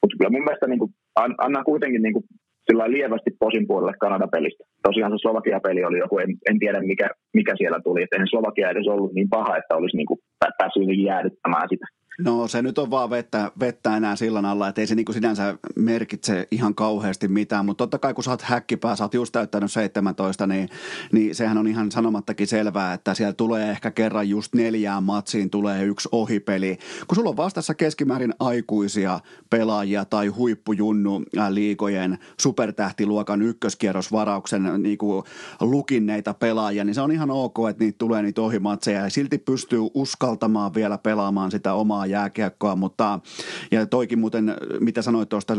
mutta kyllä mun mielestä niin kuin, anna kuitenkin niin kuin, sillä lievästi posin puolelle Kanada-pelistä. Tosiaan se Slovakia-peli oli joku, en, en tiedä mikä, mikä siellä tuli. Että Slovakia edes ollut niin paha, että olisi niin kuin päässyt jäädyttämään sitä. No se nyt on vaan vettä, vettä enää sillan alla, että ei se niin kuin sinänsä merkitse ihan kauheasti mitään, mutta totta kai kun sä oot häkkipää, sä oot just täyttänyt 17, niin, niin sehän on ihan sanomattakin selvää, että siellä tulee ehkä kerran just neljään matsiin tulee yksi ohipeli. Kun sulla on vastassa keskimäärin aikuisia pelaajia tai huippujunnu liikojen supertähtiluokan ykköskierrosvarauksen niin kuin lukinneita pelaajia, niin se on ihan ok, että niitä tulee niitä ohimatseja ja silti pystyy uskaltamaan vielä pelaamaan sitä omaa jääkiekkoa, mutta ja toikin muuten, mitä sanoit tuosta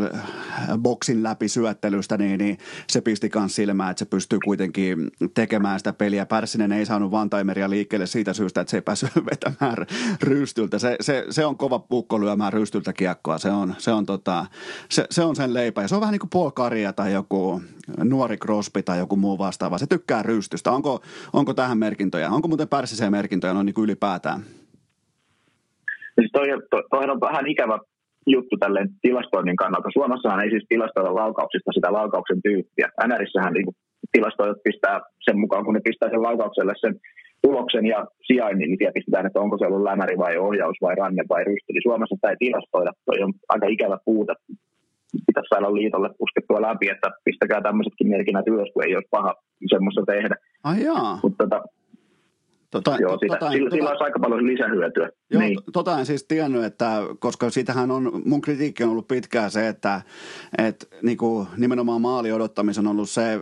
boksin läpi syöttelystä, niin, niin se pisti myös silmään, että se pystyy kuitenkin tekemään sitä peliä. Pärssinen ei saanut vantaimeria liikkeelle siitä syystä, että se ei päässyt <laughs> vetämään rystyltä. Se, se, se on kova pukko lyömään rystyltä kiekkoa. Se on, se on, tota, se, se on sen leipä. Ja se on vähän niin kuin Paul Karia tai joku nuori Crosby tai joku muu vastaava. Se tykkää rystystä. Onko, onko tähän merkintöjä? Onko muuten Pärssiseen merkintöjä noin niin kuin ylipäätään? Siis toi, toi, toi on vähän ikävä juttu tälle tilastoinnin kannalta. Suomessahan ei siis tilastoida laukauksista sitä laukauksen tyyppiä. NRissähän niin tilastoijat pistää sen mukaan, kun ne pistää sen laukaukselle sen tuloksen ja sijainnin, niin pistetään, että onko se ollut lämäri vai ohjaus vai ranne vai rysti. Eli Suomessa sitä ei tilastoida. Toi on aika ikävä puute. Pitäisi saada liitolle puskettua läpi, että pistäkää tämmöisetkin merkinnät ylös, kun ei olisi paha semmoista tehdä. Ai jaa. Mutta tota, Tota, Joo, sitä, tota, sillä, tota, sillä olisi aika paljon lisähyötyä. Joo, niin. tota en siis tiennyt, että koska siitähän on, mun kritiikki on ollut pitkään se, että et, niin kuin, nimenomaan maali odottamisen on ollut se,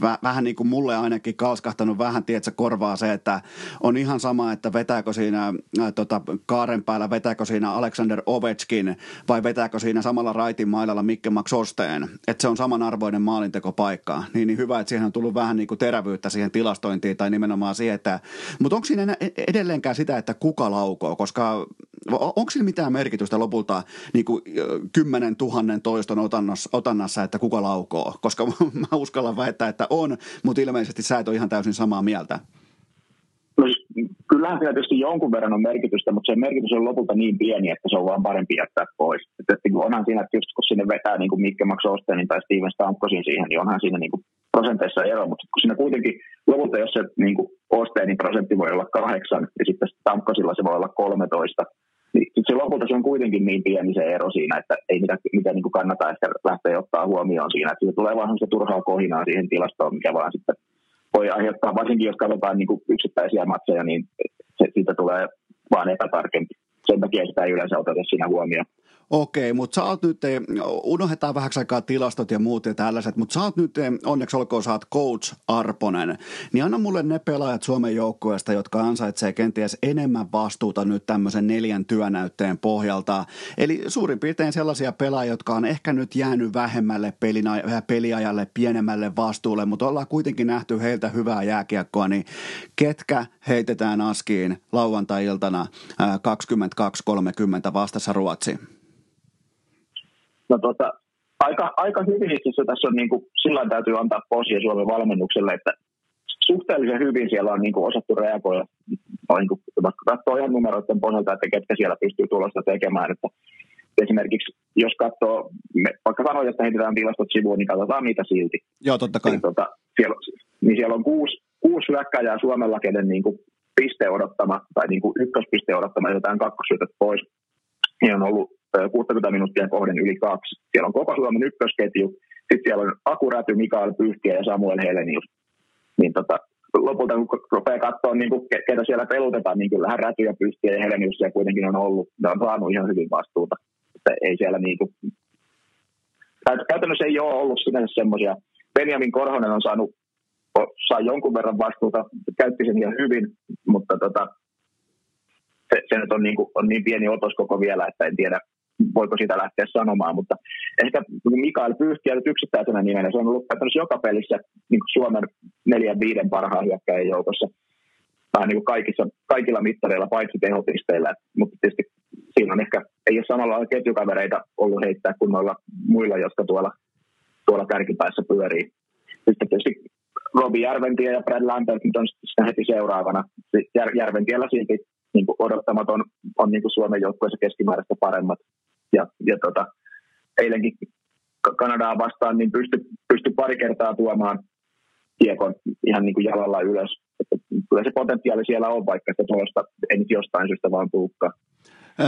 väh, vähän niin kuin mulle ainakin kalskahtanut vähän, tietsä, korvaa se, että on ihan sama, että vetääkö siinä äh, tota, kaaren päällä, vetääkö siinä Alexander Ovechkin vai vetääkö siinä samalla raitin mailalla Mikke Max Osteen, että se on samanarvoinen maalintekopaikka. Niin, niin hyvä, että siihen on tullut vähän niin kuin terävyyttä siihen tilastointiin tai nimenomaan siihen, että mutta onko siinä edelleenkään sitä, että kuka laukoo, koska onko siinä mitään merkitystä lopulta niin kuin kymmenen tuhannen toiston otannassa, että kuka laukoo? Koska <laughs> mä uskallan väittää, että on, mutta ilmeisesti sä et ole ihan täysin samaa mieltä. Kyllähän siinä tietysti jonkun verran on merkitystä, mutta se merkitys on lopulta niin pieni, että se on vaan parempi jättää pois. Että, että niin onhan siinä, että just kun sinne vetää niin kuin Mikke Max Ostenin tai Steven Stamkosin siihen, niin onhan siinä niin kuin prosenteissa ero, mutta kun siinä kuitenkin lopulta, jos se niin kuin Osteenin prosentti voi olla kahdeksan ja sitten Stamkosilla se voi olla 13, niin se lopulta se on kuitenkin niin pieni se ero siinä, että ei mitä, mitä niin kuin kannata ehkä lähteä ottaa huomioon siinä, että siitä tulee vaan se turhaa kohinaa siihen tilastoon, mikä vaan sitten voi aiheuttaa, varsinkin jos katsotaan niin kuin yksittäisiä matseja, niin se, siitä tulee vaan epätarkempi. Sen takia sitä ei yleensä oteta siinä huomioon. Okei, mutta sä oot nyt, eh, unohdetaan vähäksi aikaa tilastot ja muut ja tällaiset, mutta sä oot nyt, eh, onneksi olkoon, sä oot coach Arponen, niin anna mulle ne pelaajat Suomen joukkueesta, jotka ansaitsee kenties enemmän vastuuta nyt tämmöisen neljän työnäytteen pohjalta. Eli suurin piirtein sellaisia pelaajia, jotka on ehkä nyt jäänyt vähemmälle peliajalle, pienemmälle vastuulle, mutta ollaan kuitenkin nähty heiltä hyvää jääkiekkoa, niin ketkä heitetään askiin lauantai-iltana 22.30 vastassa Ruotsiin? No tota, aika, aika hyvin itse asiassa tässä on niin kuin, sillä täytyy antaa posia Suomen valmennukselle, että suhteellisen hyvin siellä on niin kuin osattu reagoida, niin kuin, vaikka katsoo ihan numeroiden pohjalta, että ketkä siellä pystyy tulosta tekemään. Että esimerkiksi jos katsoo, me, vaikka sanoit, että heitetään tilastot sivuun, niin katsotaan niitä silti. Joo, totta kai. Niin, tota, siellä, niin siellä on kuusi, kuusi hyökkäjää Suomella, kenen niin kuin piste odottama, tai niin kuin ykköspiste odottama, jätetään kakkosyötöt pois. Niin on ollut 60 minuuttia kohden yli kaksi. Siellä on koko Suomen ykkösketju, sitten siellä on Akuräty, Mikael Pyyhkiä ja Samuel Helenius. Niin tota, lopulta kun rupeaa katsoa, niin kuin, ketä siellä pelutetaan, niin kyllähän Räty ja Pyyhkiä ja Helenius siellä kuitenkin on ollut. Ne on saanut ihan hyvin vastuuta. Että ei siellä niin kuin, käytännössä ei ole ollut sinänsä semmoisia. Benjamin Korhonen on saanut saa jonkun verran vastuuta, käytti sen ihan hyvin, mutta tota, se, se nyt on niin, kuin, on niin pieni otos koko vielä, että en tiedä, voiko sitä lähteä sanomaan, mutta ehkä Mikael Pyyhtiä nyt yksittäisenä nimenä, se on ollut käytännössä joka pelissä niin kuin Suomen neljän viiden parhaan hyökkäjän joukossa vähän niin kuin kaikissa, kaikilla mittareilla, paitsi tehopisteillä, mutta tietysti siinä on ehkä, ei ole samalla ketjukavereita ollut heittää kuin noilla muilla, jotka tuolla, tuolla kärkipäässä pyörii. Sitten tietysti Robi Järventie ja Brad Lambert on sitten heti seuraavana. Järventiellä silti niin kuin odottamaton on niin kuin Suomen joukkueessa keskimääräistä paremmat ja, ja tota, eilenkin Kanadaa vastaan niin pysty, pysty pari kertaa tuomaan kiekon ihan niin kuin jalalla ylös. Että kyllä se potentiaali siellä on, vaikka sitä tuosta ei nyt jostain syystä vaan tuukkaa.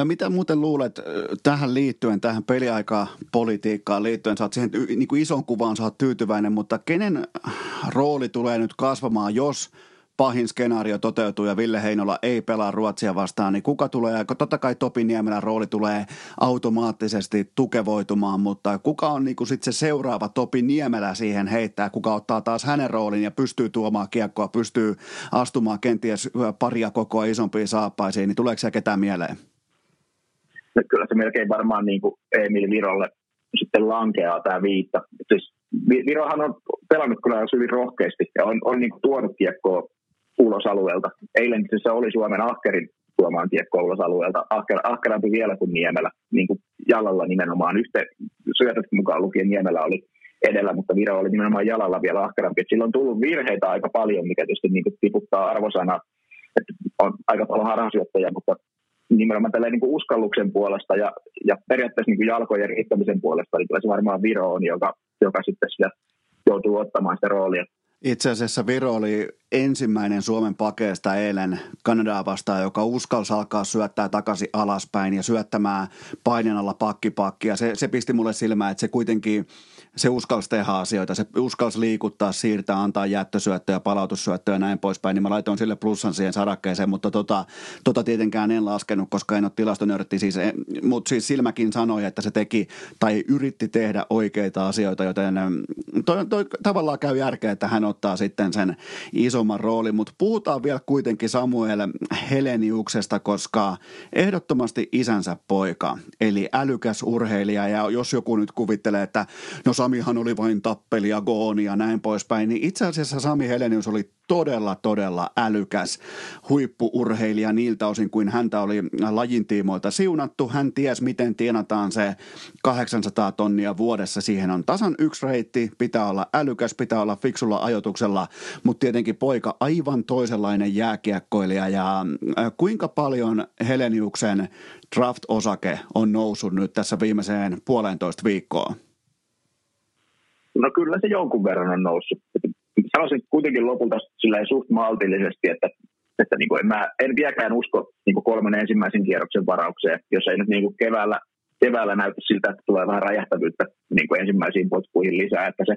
Mitä muuten luulet tähän liittyen, tähän peliaikaa politiikkaan liittyen, oot siihen niin kuin ison kuvaan, oot tyytyväinen, mutta kenen rooli tulee nyt kasvamaan, jos pahin skenaario toteutuu ja Ville Heinola ei pelaa Ruotsia vastaan, niin kuka tulee, totta kai Topi Niemelän rooli tulee automaattisesti tukevoitumaan, mutta kuka on niin sitten se seuraava Topi Niemelä siihen heittää, kuka ottaa taas hänen roolin ja pystyy tuomaan kiekkoa, pystyy astumaan kenties paria kokoa isompiin saappaisiin, niin tuleeko se ketään mieleen? No, kyllä se melkein varmaan niin kuin Emil Virolle sitten lankeaa tämä viitta. Siis Virohan on pelannut kyllä hyvin rohkeasti ja on, on niin kuin tuonut kiekkoa ulos alueelta. Eilen se oli Suomen ahkerin tuomaan kiekkoa ulos alueelta. Ahker, ahkerampi vielä kuin Niemelä, niin kuin jalalla nimenomaan. Yhteen syötöt mukaan lukien Niemelä oli edellä, mutta Viro oli nimenomaan jalalla vielä ahkerampi. Et silloin on tullut virheitä aika paljon, mikä tietysti niin kuin tiputtaa arvosana. Että on aika paljon harhasyöttäjä, mutta nimenomaan tällä niin uskalluksen puolesta ja, ja periaatteessa niin kuin jalkojen riittämisen puolesta, niin kyllä se varmaan Viro on, joka, joka sitten sitä joutuu ottamaan sitä roolia. Itse asiassa Viro oli ensimmäinen Suomen pakeesta eilen Kanadaa vastaan, joka uskalsi alkaa syöttää takaisin alaspäin ja syöttämään painen alla pakkipakkia. Se, se pisti mulle silmään, että se kuitenkin – se uskalsi tehdä asioita, se uskalsi liikuttaa, siirtää, antaa jättösyöttöjä, palautussyöttöjä ja näin poispäin, niin mä laitoin sille plussan siihen sarakkeeseen, mutta tota, tota tietenkään en laskenut, koska en ole tilastonörtti, siis, mutta siis silmäkin sanoi, että se teki tai yritti tehdä oikeita asioita, joten toi, toi, tavallaan käy järkeä, että hän ottaa sitten sen isomman roolin, mutta puhutaan vielä kuitenkin Samuel Heleniuksesta, koska ehdottomasti isänsä poika, eli älykäs urheilija. Ja jos joku nyt kuvittelee, että no Samihan oli vain tappeli ja gooni ja näin poispäin, niin itse asiassa Sami Helenius oli todella, todella älykäs huippuurheilija niiltä osin, kuin häntä oli lajin tiimoilta siunattu. Hän ties, miten tienataan se 800 tonnia vuodessa. Siihen on tasan yksi reitti, pitää olla älykäs, pitää olla fiksulla ajotuksella, mutta tietenkin poika aivan toisenlainen jääkiekkoilija. Ja äh, kuinka paljon Heleniuksen draft-osake on noussut nyt tässä viimeiseen puolentoista viikkoon? No kyllä se jonkun verran on noussut. Sanoisin kuitenkin lopulta sillä suht maltillisesti, että, että niin kuin en, mä, en vieläkään usko niin kuin kolmen ensimmäisen kierroksen varaukseen, jos ei nyt niin kuin keväällä, keväällä näytä siltä, että tulee vähän räjähtävyyttä niin kuin ensimmäisiin potkuihin lisää. Että se,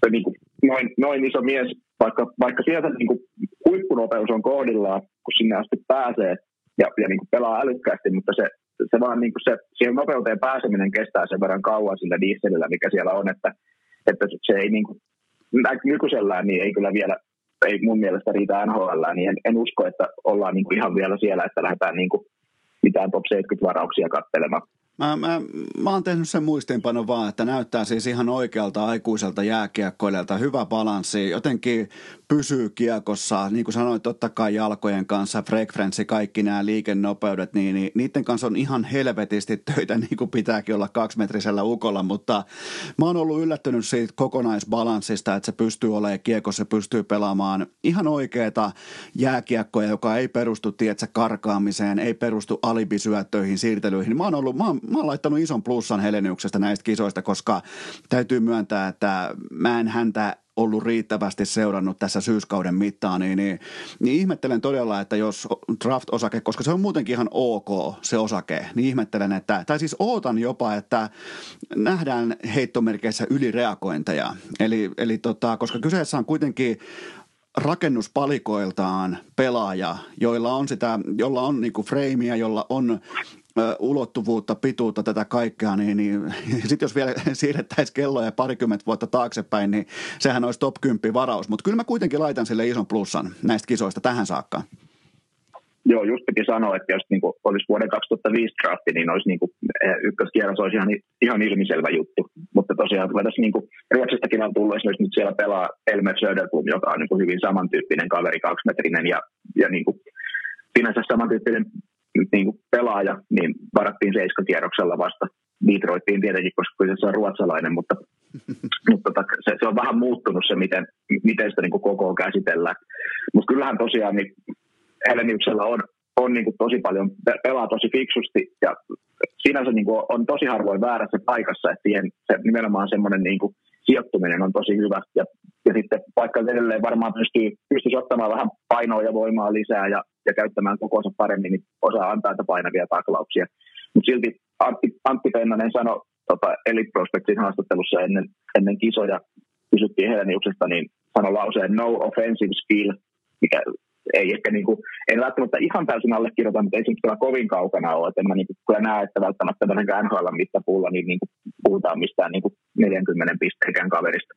se niin kuin noin, noin iso mies, vaikka, vaikka sieltä niin kuin huippunopeus on kohdillaan, kun sinne asti pääsee ja, ja niin kuin pelaa älykkäästi, mutta se, se vaan niin kuin se, siihen nopeuteen pääseminen kestää sen verran kauan sillä dieselillä, mikä siellä on, että, että se ei niin kuin, nykyisellään niin ei kyllä vielä, ei mun mielestä riitä NHL, niin en, en usko, että ollaan niin kuin ihan vielä siellä, että lähdetään niin kuin mitään top 70 varauksia katselemaan. Mä, mä, mä oon tehnyt sen muistiinpanon vaan, että näyttää siis ihan oikealta aikuiselta jääkiekkoilijalta. Hyvä balanssi, jotenkin pysyy kiekossa. Niin kuin sanoin, totta kai jalkojen kanssa, frekvenssi, kaikki nämä liikennopeudet, niin, niin niiden kanssa on ihan helvetisti töitä, niin kuin pitääkin olla kaksimetrisellä ukolla. Mutta mä oon ollut yllättynyt siitä kokonaisbalanssista, että se pystyy olemaan kiekossa, pystyy pelaamaan ihan oikeeta jääkiekkoja, joka ei perustu, tietsä, karkaamiseen, ei perustu alibisyöttöihin, siirtelyihin. Mä oon ollut, mä oon mä oon laittanut ison plussan Heleniuksesta näistä kisoista, koska täytyy myöntää, että mä en häntä ollut riittävästi seurannut tässä syyskauden mittaan, niin, niin, niin ihmettelen todella, että jos draft-osake, koska se on muutenkin ihan ok se osake, niin ihmettelen, että, tai siis ootan jopa, että nähdään heittomerkeissä ylireagointeja. Eli, eli tota, koska kyseessä on kuitenkin rakennuspalikoiltaan pelaaja, joilla on sitä, jolla on niinku freimiä, jolla on ulottuvuutta, pituutta, tätä kaikkea, niin, niin <laughs> sitten jos vielä <laughs> siirrettäisiin kelloja parikymmentä vuotta taaksepäin, niin sehän olisi top 10 varaus. Mutta kyllä mä kuitenkin laitan sille ison plussan näistä kisoista tähän saakka. Joo, just piti sanoa, että jos niin kuin, olisi vuoden 2005 drafti, niin olisi niin kuin, eh, ykköskierros olisi ihan, ihan ilmiselvä juttu. Mutta tosiaan kyllä tässä niin kuin, Ruotsistakin on tullut esimerkiksi nyt siellä pelaa Elmer Söderblom, joka on niin kuin, hyvin samantyyppinen kaveri, kaksimetrinen ja, ja niin kuin, sinänsä samantyyppinen niin kuin pelaaja, niin varattiin seiskakierroksella vasta. Detroittiin tietenkin, koska se on ruotsalainen, mutta, <laughs> mutta tota, se, se, on vähän muuttunut se, miten, miten sitä niin kuin koko käsitellään. Mutta kyllähän tosiaan niin Heleniuksella on, on niin kuin tosi paljon, pelaa tosi fiksusti ja sinänsä niin kuin on tosi harvoin väärässä paikassa, että siihen se, nimenomaan semmoinen niin kuin sijoittuminen on tosi hyvä. Ja, ja sitten vaikka edelleen varmaan pystyy, pystyisi ottamaan vähän painoa ja voimaa lisää ja ja käyttämään kokoonsa paremmin, niin osaa antaa näitä painavia taklauksia. Mutta silti Antti, Antti Pennanen sanoi tota, Elite Prospectin haastattelussa ennen, ennen kisoja, kysyttiin Heleniuksesta, niin sanoi lauseen no offensive skill, mikä ei ehkä niin kuin, en välttämättä ihan täysin allekirjoita, mutta ei se kyllä kovin kaukana ole. Että en mä niin kuin, kyllä näe, että välttämättä tämmöisen NHL mittapuulla niin, niin kuin, puhutaan mistään niin kuin 40 pisteen kaverista.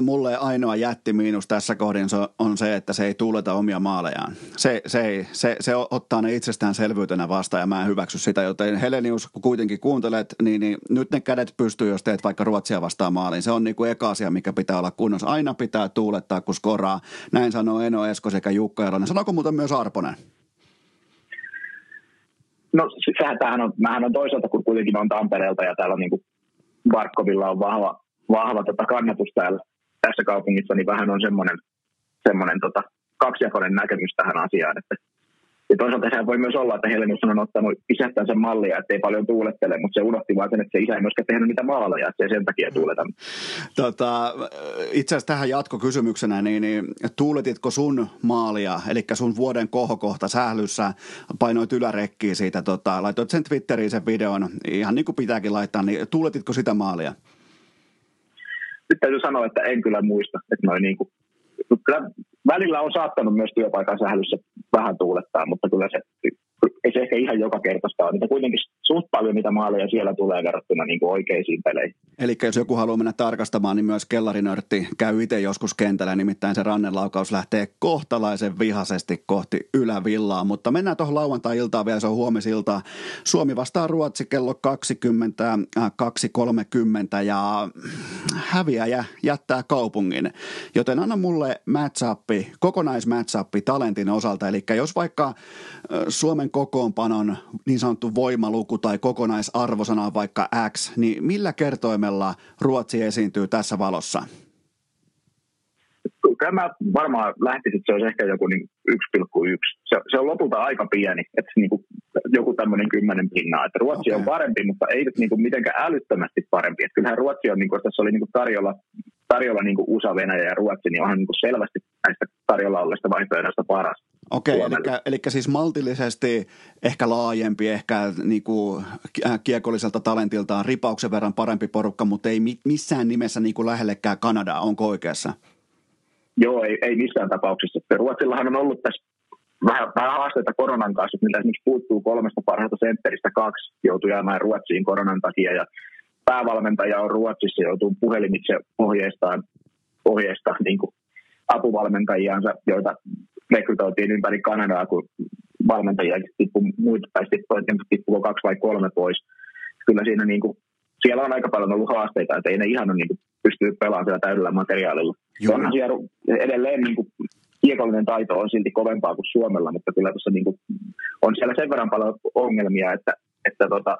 Mulle ainoa jättimiinus tässä kohdin on se, että se ei tuuleta omia maalejaan. Se, se, ei, se, se ottaa ne itsestäänselvyytenä vastaan ja mä en hyväksy sitä, joten Helenius, kun kuitenkin kuuntelet, niin, niin nyt ne kädet pystyy, jos teet vaikka Ruotsia vastaan maaliin. Se on niin kuin eka asia, mikä pitää olla kunnossa. Aina pitää tuulettaa, kun skoraa. Näin sanoo Eno Esko sekä Jukka Eronen. Sanoiko muuten myös Arponen? No sehän tämähän on, mähän on toisaalta, kun kuitenkin on Tampereelta ja täällä on niin kuin Barkovilla on vahva, vahva tota kannatus täällä tässä kaupungissa, niin vähän on semmoinen, semmoinen tota, kaksijakoinen näkemys tähän asiaan, että ja toisaalta sehän voi myös olla, että Helenius on ottanut isästään sen mallia, että ei paljon tuulettele, mutta se unohti vaan sen, että se isä ei myöskään tehnyt niitä maaleja, että se sen takia tuuleta. Tota, itse asiassa tähän jatkokysymyksenä, niin, niin tuuletitko sun maalia, eli sun vuoden kohokohta sählyssä, painoit ylärekkiä siitä, tota, laitoit sen Twitteriin sen videon, ihan niin kuin pitääkin laittaa, niin tuuletitko sitä maalia? Nyt täytyy sanoa, että en kyllä muista, että noin niin kuin kyllä välillä on saattanut myös työpaikan sählyssä vähän tuulettaa, mutta kyllä se, ei se ehkä ihan joka kertaista ole. Niitä kuitenkin suht paljon niitä maaleja siellä tulee verrattuna niin kuin oikeisiin peleihin. Eli jos joku haluaa mennä tarkastamaan, niin myös kellarinörtti käy itse joskus kentällä, nimittäin se rannenlaukaus lähtee kohtalaisen vihaisesti kohti ylävillaa. Mutta mennään tuohon lauantai-iltaan vielä, se on huomisilta. Suomi vastaa Ruotsi kello 20, 2.30 ja häviäjä jättää kaupungin. Joten anna mulle matchappi, kokonaismatchappi talentin osalta. Eli jos vaikka Suomen kokoonpanon niin sanottu voimaluku tai kokonaisarvosana on vaikka X, niin millä kertoimella Ruotsi esiintyy tässä valossa? Kyllä mä varmaan lähtisin, että se olisi ehkä joku niin 1,1. Se, se on lopulta aika pieni, että niin kuin joku tämmöinen kymmenen pinnaa. Että Ruotsi okay. on parempi, mutta ei nyt niin kuin mitenkään älyttömästi parempi. Että kyllähän Ruotsi on, niin kuin, tässä oli niin kuin tarjolla, tarjolla niin kuin USA, Venäjä ja Ruotsi, niin onhan niin kuin selvästi näistä tarjolla olleista vaihtoehdoista paras. Okei, okay, eli, eli siis maltillisesti ehkä laajempi, ehkä niin kuin kiekolliselta talentiltaan ripauksen verran parempi porukka, mutta ei missään nimessä niin kuin lähellekään Kanadaa, onko oikeassa? Joo, ei, ei missään tapauksessa. Ruotsillahan on ollut tässä vähän, vähän haasteita koronan kanssa, millä esimerkiksi puuttuu kolmesta parhaasta sentteristä kaksi, joutuu jäämään Ruotsiin koronan takia ja päävalmentaja on Ruotsissa, joutuu puhelimitse ohjeistaan, ohjeistaan niin kuin apuvalmentajiansa, joita rekrytoitiin ympäri Kanadaa, kun valmentajia tippui muita tai tippuko kaksi vai kolme pois. Kyllä siinä niin kuin, siellä on aika paljon ollut haasteita, että ei ne ihan ole niin kuin, pystynyt pelaamaan siellä täydellä materiaalilla. Joo. Onhan siellä edelleen niin kuin, kiekollinen taito on silti kovempaa kuin Suomella, mutta kyllä tuossa niin kuin, on siellä sen verran paljon ongelmia, että, että tota,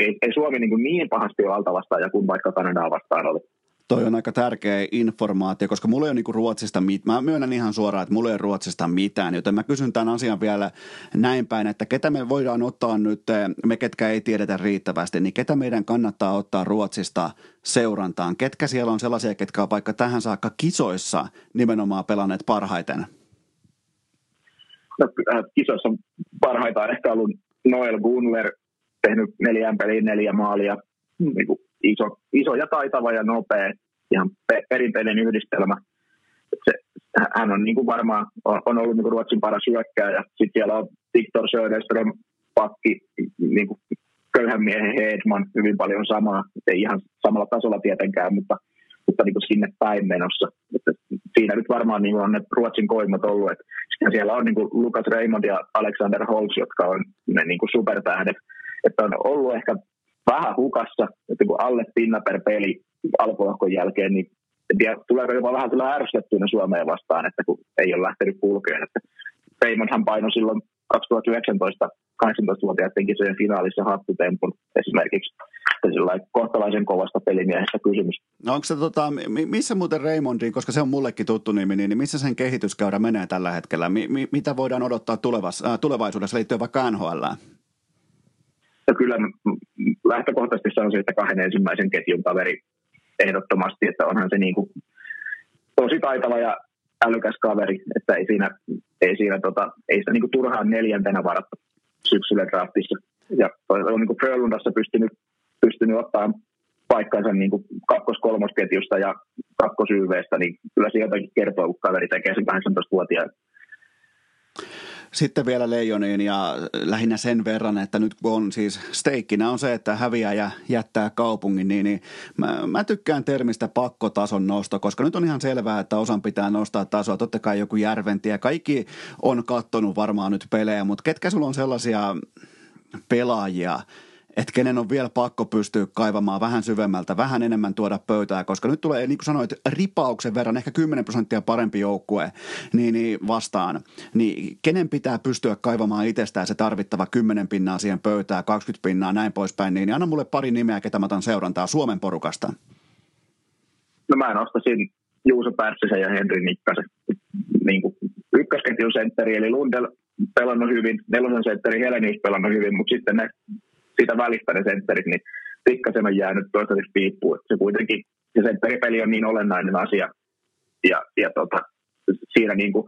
ei, ei Suomi niin, kuin niin pahasti ole altavastaaja kuin vaikka Kanadaa vastaan oli. Toi on aika tärkeä informaatio, koska mulla ei ole niinku Ruotsista mitään. Mä myönnän ihan suoraan, että mulla ei ole Ruotsista mitään, joten mä kysyn tämän asian vielä näin päin, että ketä me voidaan ottaa nyt, me ketkä ei tiedetä riittävästi, niin ketä meidän kannattaa ottaa Ruotsista seurantaan? Ketkä siellä on sellaisia, ketkä on vaikka tähän saakka kisoissa nimenomaan pelanneet parhaiten? No, äh, kisoissa parhaita on ehkä ollut Noel Gunler, tehnyt neljän peliin neljä maalia, niin kuin iso, iso ja taitava ja nopea, ihan pe- perinteinen yhdistelmä. Se, hän on niin kuin varmaan on, on ollut niin kuin Ruotsin paras hyökkääjä. Sitten siellä on Viktor Söderström, pakki, niin kuin köyhän miehen Hedman, hyvin paljon samaa. Ei ihan samalla tasolla tietenkään, mutta, mutta niin kuin sinne päin menossa. Että siinä nyt varmaan niin on ne Ruotsin koimat ollut. Että siellä on niin kuin Lukas Raymond ja Alexander Holtz, jotka on ne niin kuin supertähdet. Että on ollut ehkä vähän hukassa, että kun alle pinna per peli alkulohkon jälkeen, niin en tiedä, tuleeko jopa vähän kyllä ärsytettynä Suomeen vastaan, että kun ei ole lähtenyt kulkeen. Että Peimonhan paino silloin 2019 18-vuotiaiden kisojen finaalissa hattutempun esimerkiksi. Kohtalaisen kovasta pelimiehestä kysymys. No onko se tota, missä muuten Raymondi, koska se on mullekin tuttu nimi, niin missä sen kehityskäyrä menee tällä hetkellä? Mi, mi, mitä voidaan odottaa tulevas, äh, tulevaisuudessa liittyen vaikka NHL? Ja kyllä lähtökohtaisesti se on siitä kahden ensimmäisen ketjun kaveri ehdottomasti, että onhan se niin kuin tosi taitava ja älykäs kaveri, että ei siinä, ei siinä tota, ei sitä niin turhaan neljäntenä varattu syksyllä draftissa. Ja on niin Frölundassa pystynyt, pystynyt ottaa paikkansa niin kakkos-kolmosketjusta ja kakkosyyveestä, niin kyllä se jotakin kertoo, kun kaveri tekee sen 18-vuotiaan. Sitten vielä Leijoniin ja lähinnä sen verran, että nyt kun on siis steikkinä on se, että häviää ja jättää kaupungin, niin, niin mä, mä tykkään termistä pakkotason nosto, koska nyt on ihan selvää, että osan pitää nostaa tasoa. Totta kai joku Järventie, kaikki on kattonut varmaan nyt pelejä, mutta ketkä sulla on sellaisia pelaajia, että kenen on vielä pakko pystyä kaivamaan vähän syvemmältä, vähän enemmän tuoda pöytää, koska nyt tulee, niin kuin sanoit, ripauksen verran, ehkä 10 prosenttia parempi joukkue niin, niin vastaan, niin kenen pitää pystyä kaivamaan itsestään se tarvittava 10 pinnaa siihen pöytään, 20 pinnaa, näin poispäin, niin, niin anna mulle pari nimeä, ketä mä otan seurantaa Suomen porukasta. No mä nostaisin Juuso Pärssisen ja Henri Nikkasen. Niin kuin ykkösketjun sentteri, eli Lundell pelannut hyvin, nelosen sentteri Helenius pelannut hyvin, mutta sitten ne siitä välistä ne sentterit, niin pikkasen on jäänyt toistaiseksi piippuun. Se kuitenkin, se sentteripeli on niin olennainen asia. Ja, ja tota, siinä niin kuin,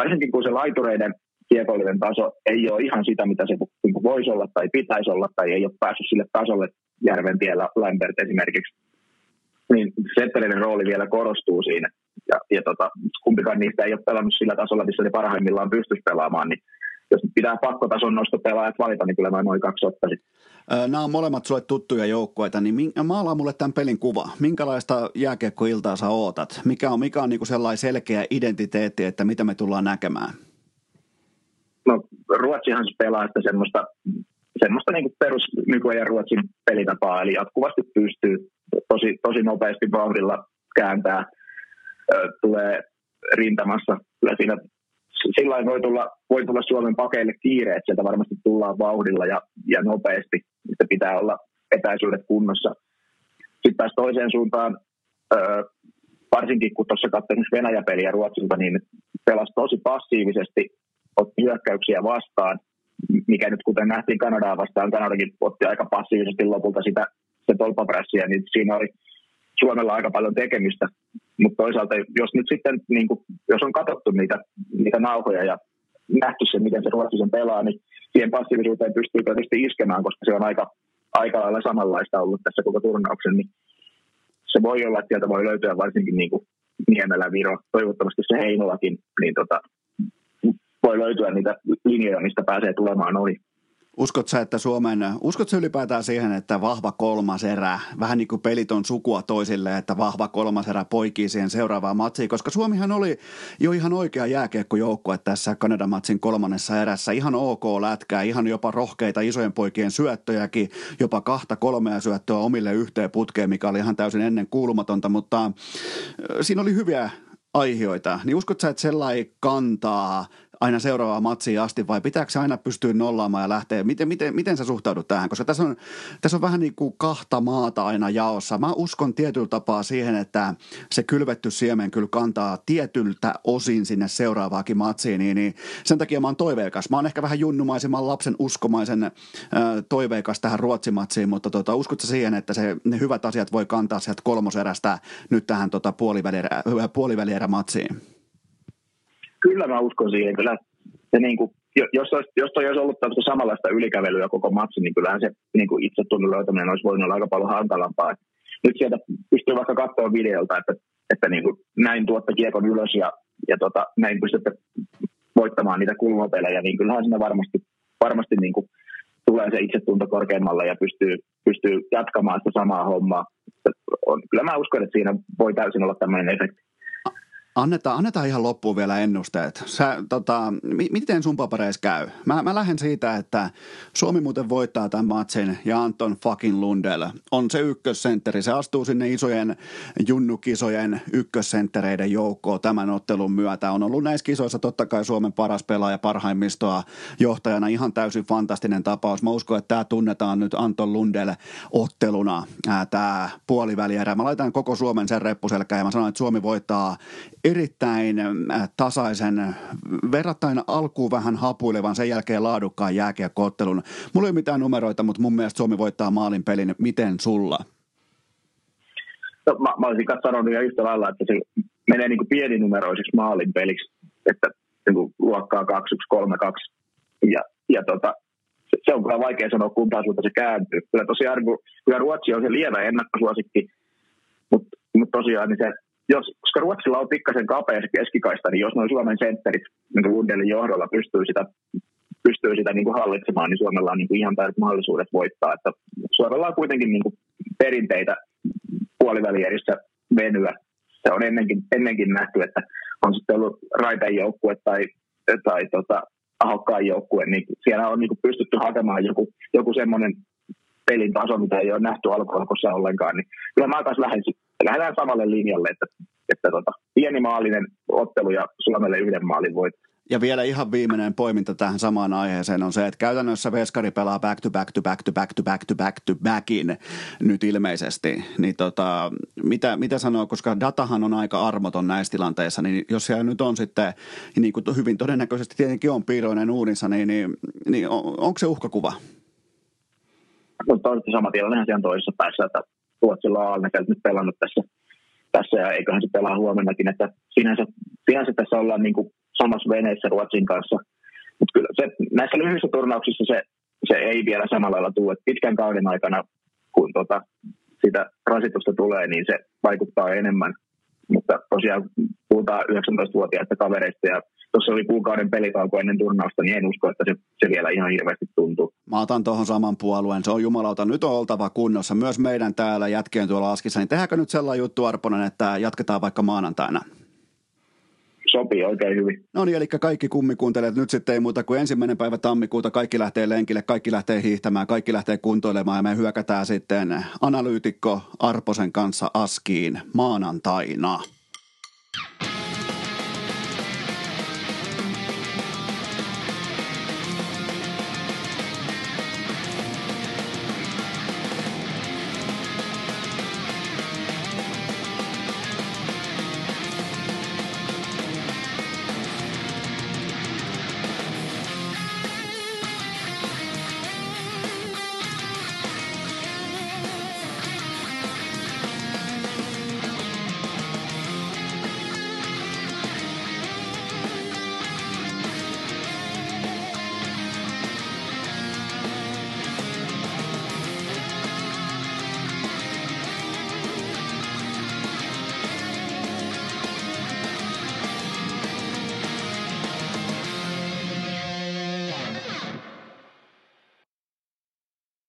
varsinkin kun se laitureiden kiekollinen taso ei ole ihan sitä, mitä se niin kuin voisi olla tai pitäisi olla, tai ei ole päässyt sille tasolle Järventiellä Lambert esimerkiksi, niin sentterinen rooli vielä korostuu siinä. Ja, ja tota, kumpikaan niistä ei ole pelannut sillä tasolla, missä ne parhaimmillaan pystyisi pelaamaan, niin jos pitää pakkotason nostopelaajat valita, niin kyllä mä noin kaksi ottaisin. Nämä on molemmat sulle tuttuja joukkueita, niin maalaa mulle tämän pelin kuva. Minkälaista jääkiekkoiltaa sä ootat? Mikä on, mikä on niin sellainen selkeä identiteetti, että mitä me tullaan näkemään? No Ruotsihan se pelaa, että semmoista, semmoista niin perus nykyajan Ruotsin pelitapaa, eli jatkuvasti pystyy tosi, tosi nopeasti vauhdilla kääntää, tulee rintamassa. Kyllä siinä sillä voi tulla, voi tulla Suomen pakeille kiire, että sieltä varmasti tullaan vauhdilla ja, ja nopeasti, että pitää olla etäisyydet kunnossa. Sitten taas toiseen suuntaan, öö, varsinkin kun tuossa katsoin Venäjä-peliä Ruotsilta, niin pelasi tosi passiivisesti, otti hyökkäyksiä vastaan, mikä nyt kuten nähtiin Kanadaa vastaan, Kanadakin otti aika passiivisesti lopulta sitä se tolpaprässiä, niin siinä oli Suomella aika paljon tekemistä. Mutta toisaalta, jos nyt sitten, niin kuin, jos on katsottu niitä, niitä nauhoja ja nähty se, miten se Ruotsi sen pelaa, niin siihen passiivisuuteen pystyy tietysti iskemään, koska se on aika, aika lailla samanlaista ollut tässä koko turnauksen, niin se voi olla, että sieltä voi löytyä varsinkin niin kuin Niemelä, Viro, toivottavasti se Heinolakin, niin tota, voi löytyä niitä linjoja, mistä pääsee tulemaan ohi. Uskot sä, että Suomen, uskot sä ylipäätään siihen, että vahva kolmas erä, vähän niin kuin pelit on sukua toisille, että vahva kolmas erä poikii siihen seuraavaan matsiin, koska Suomihan oli jo ihan oikea jääkiekkojoukkue tässä Kanadan matsin kolmannessa erässä, ihan ok lätkää, ihan jopa rohkeita isojen poikien syöttöjäkin, jopa kahta kolmea syöttöä omille yhteen putkeen, mikä oli ihan täysin ennen kuulumatonta, mutta siinä oli hyviä aihioita, niin uskot sä, että sellainen kantaa aina seuraavaan matsiin asti vai pitääkö se aina pystyä nollaamaan ja lähteä? Miten, miten, miten sä suhtaudut tähän? Koska tässä on, tässä on vähän niin kuin kahta maata aina jaossa. Mä uskon tietyllä tapaa siihen, että se kylvetty siemen kyllä kantaa tietyltä osin sinne seuraavaakin matsiin, niin, niin sen takia mä oon toiveikas. Mä oon ehkä vähän junnumaisemman lapsen uskomaisen äh, toiveikas tähän Ruotsimatsiin, mutta tota, uskotko siihen, että se, ne hyvät asiat voi kantaa sieltä kolmoserästä nyt tähän tota, puolivälierä, puolivälierämatsiin? Kyllä mä uskon siihen. Kyllä se niin kuin, jos, olisi, jos toi olisi ollut tällaista samanlaista ylikävelyä koko matsi, niin kyllähän se niin kuin itse tunnin löytäminen olisi voinut olla aika paljon hankalampaa. Nyt sieltä pystyy vaikka katsoa videolta, että, että niin kuin näin tuotta kiekon ylös ja, ja tota, näin pystytte voittamaan niitä kulmapelejä, niin kyllähän siinä varmasti, varmasti niin kuin tulee se itsetunto korkeammalle ja pystyy, pystyy jatkamaan sitä samaa hommaa. On, kyllä mä uskon, että siinä voi täysin olla tämmöinen efekti. Annetaan, annetaan ihan loppuun vielä ennusteet. Sä, tota, m- miten sun papereissa käy? Mä, mä lähden siitä, että Suomi muuten voittaa tämän matsin ja Anton fucking Lundell on se ykkössentteri. Se astuu sinne isojen junnukisojen ykkössenttereiden joukkoon tämän ottelun myötä. On ollut näissä kisoissa totta kai Suomen paras pelaaja parhaimmistoa johtajana. Ihan täysin fantastinen tapaus. Mä uskon, että tämä tunnetaan nyt Anton Lundell otteluna, tämä puolivälierä. Mä laitan koko Suomen sen reppuselkään ja mä sanon, että Suomi voittaa erittäin äh, tasaisen, verrattain alkuun vähän hapuilevan, sen jälkeen laadukkaan jääkiekkoottelun. Mulla ei ole mitään numeroita, mutta mun mielestä Suomi voittaa maalin pelin. Miten sulla? No, mä, mä olisin sanonut jo yhtä lailla, että se menee niin kuin maalin peliksi, että niin kuin luokkaa 2-1, 3-2. Ja, ja tota, se, se, on kyllä vaikea sanoa, kumpaan suuntaan se kääntyy. Kyllä tosiaan, kyllä Ruotsi on se lievä ennakkosuosikki, mutta mut tosiaan niin se, jos, koska Ruotsilla on pikkasen kapea se keskikaista, niin jos noin Suomen sentterit niin Lundelin johdolla pystyy sitä, pystyy sitä niin kuin hallitsemaan, niin Suomella on niin kuin ihan täydet mahdollisuudet voittaa. Että Suomella on kuitenkin niin kuin perinteitä puolivälierissä venyä. Se on ennenkin, ennenkin nähty, että on sitten ollut Raiteen joukkue tai, tai tota, Ahokkaan joukkue, niin siellä on niin kuin pystytty hakemaan joku, joku semmoinen pelin taso, mitä ei ole nähty alkualkossa ollenkaan, niin kyllä mä taas lähden, lähdetään samalle linjalle, että, että tota, pieni maallinen ottelu ja Suomelle yhden maalin voit. Ja vielä ihan viimeinen poiminta tähän samaan aiheeseen on se, että käytännössä Veskari pelaa back to back to back to back to back to back to backin nyt ilmeisesti. Niin tota, mitä, mitä sanoo, koska datahan on aika armoton näissä tilanteissa, niin jos siellä nyt on sitten, niin kuin hyvin todennäköisesti tietenkin on piiroinen uudinsa, niin, niin, niin on, onko se uhkakuva? Mutta on sama tilanne siellä toisessa päässä, että Ruotsilla on Alnefelt nyt pelannut tässä, tässä ja eiköhän se pelaa huomennakin, että sinänsä, sinänsä tässä ollaan niin kuin samassa veneessä Ruotsin kanssa. Mutta kyllä se, näissä lyhyissä turnauksissa se, se ei vielä samalla lailla tule. Pitkän kauden aikana, kun tota, sitä rasitusta tulee, niin se vaikuttaa enemmän. Mutta tosiaan puhutaan 19-vuotiaista kavereista ja tuossa oli kuukauden pelitauko ennen turnausta, niin en usko, että se, se vielä ihan hirveästi tuntuu. Mä otan tuohon saman puolueen, se on jumalauta, nyt on oltava kunnossa, myös meidän täällä jätkien tuolla Askissa, niin tehdäänkö nyt sellainen juttu Arponen, että jatketaan vaikka maanantaina? Sopii oikein hyvin. No niin, eli kaikki kummikuuntelijat, nyt sitten ei muuta kuin ensimmäinen päivä tammikuuta, kaikki lähtee lenkille, kaikki lähtee hiihtämään, kaikki lähtee kuntoilemaan ja me hyökätään sitten analyytikko Arposen kanssa Askiin maanantaina.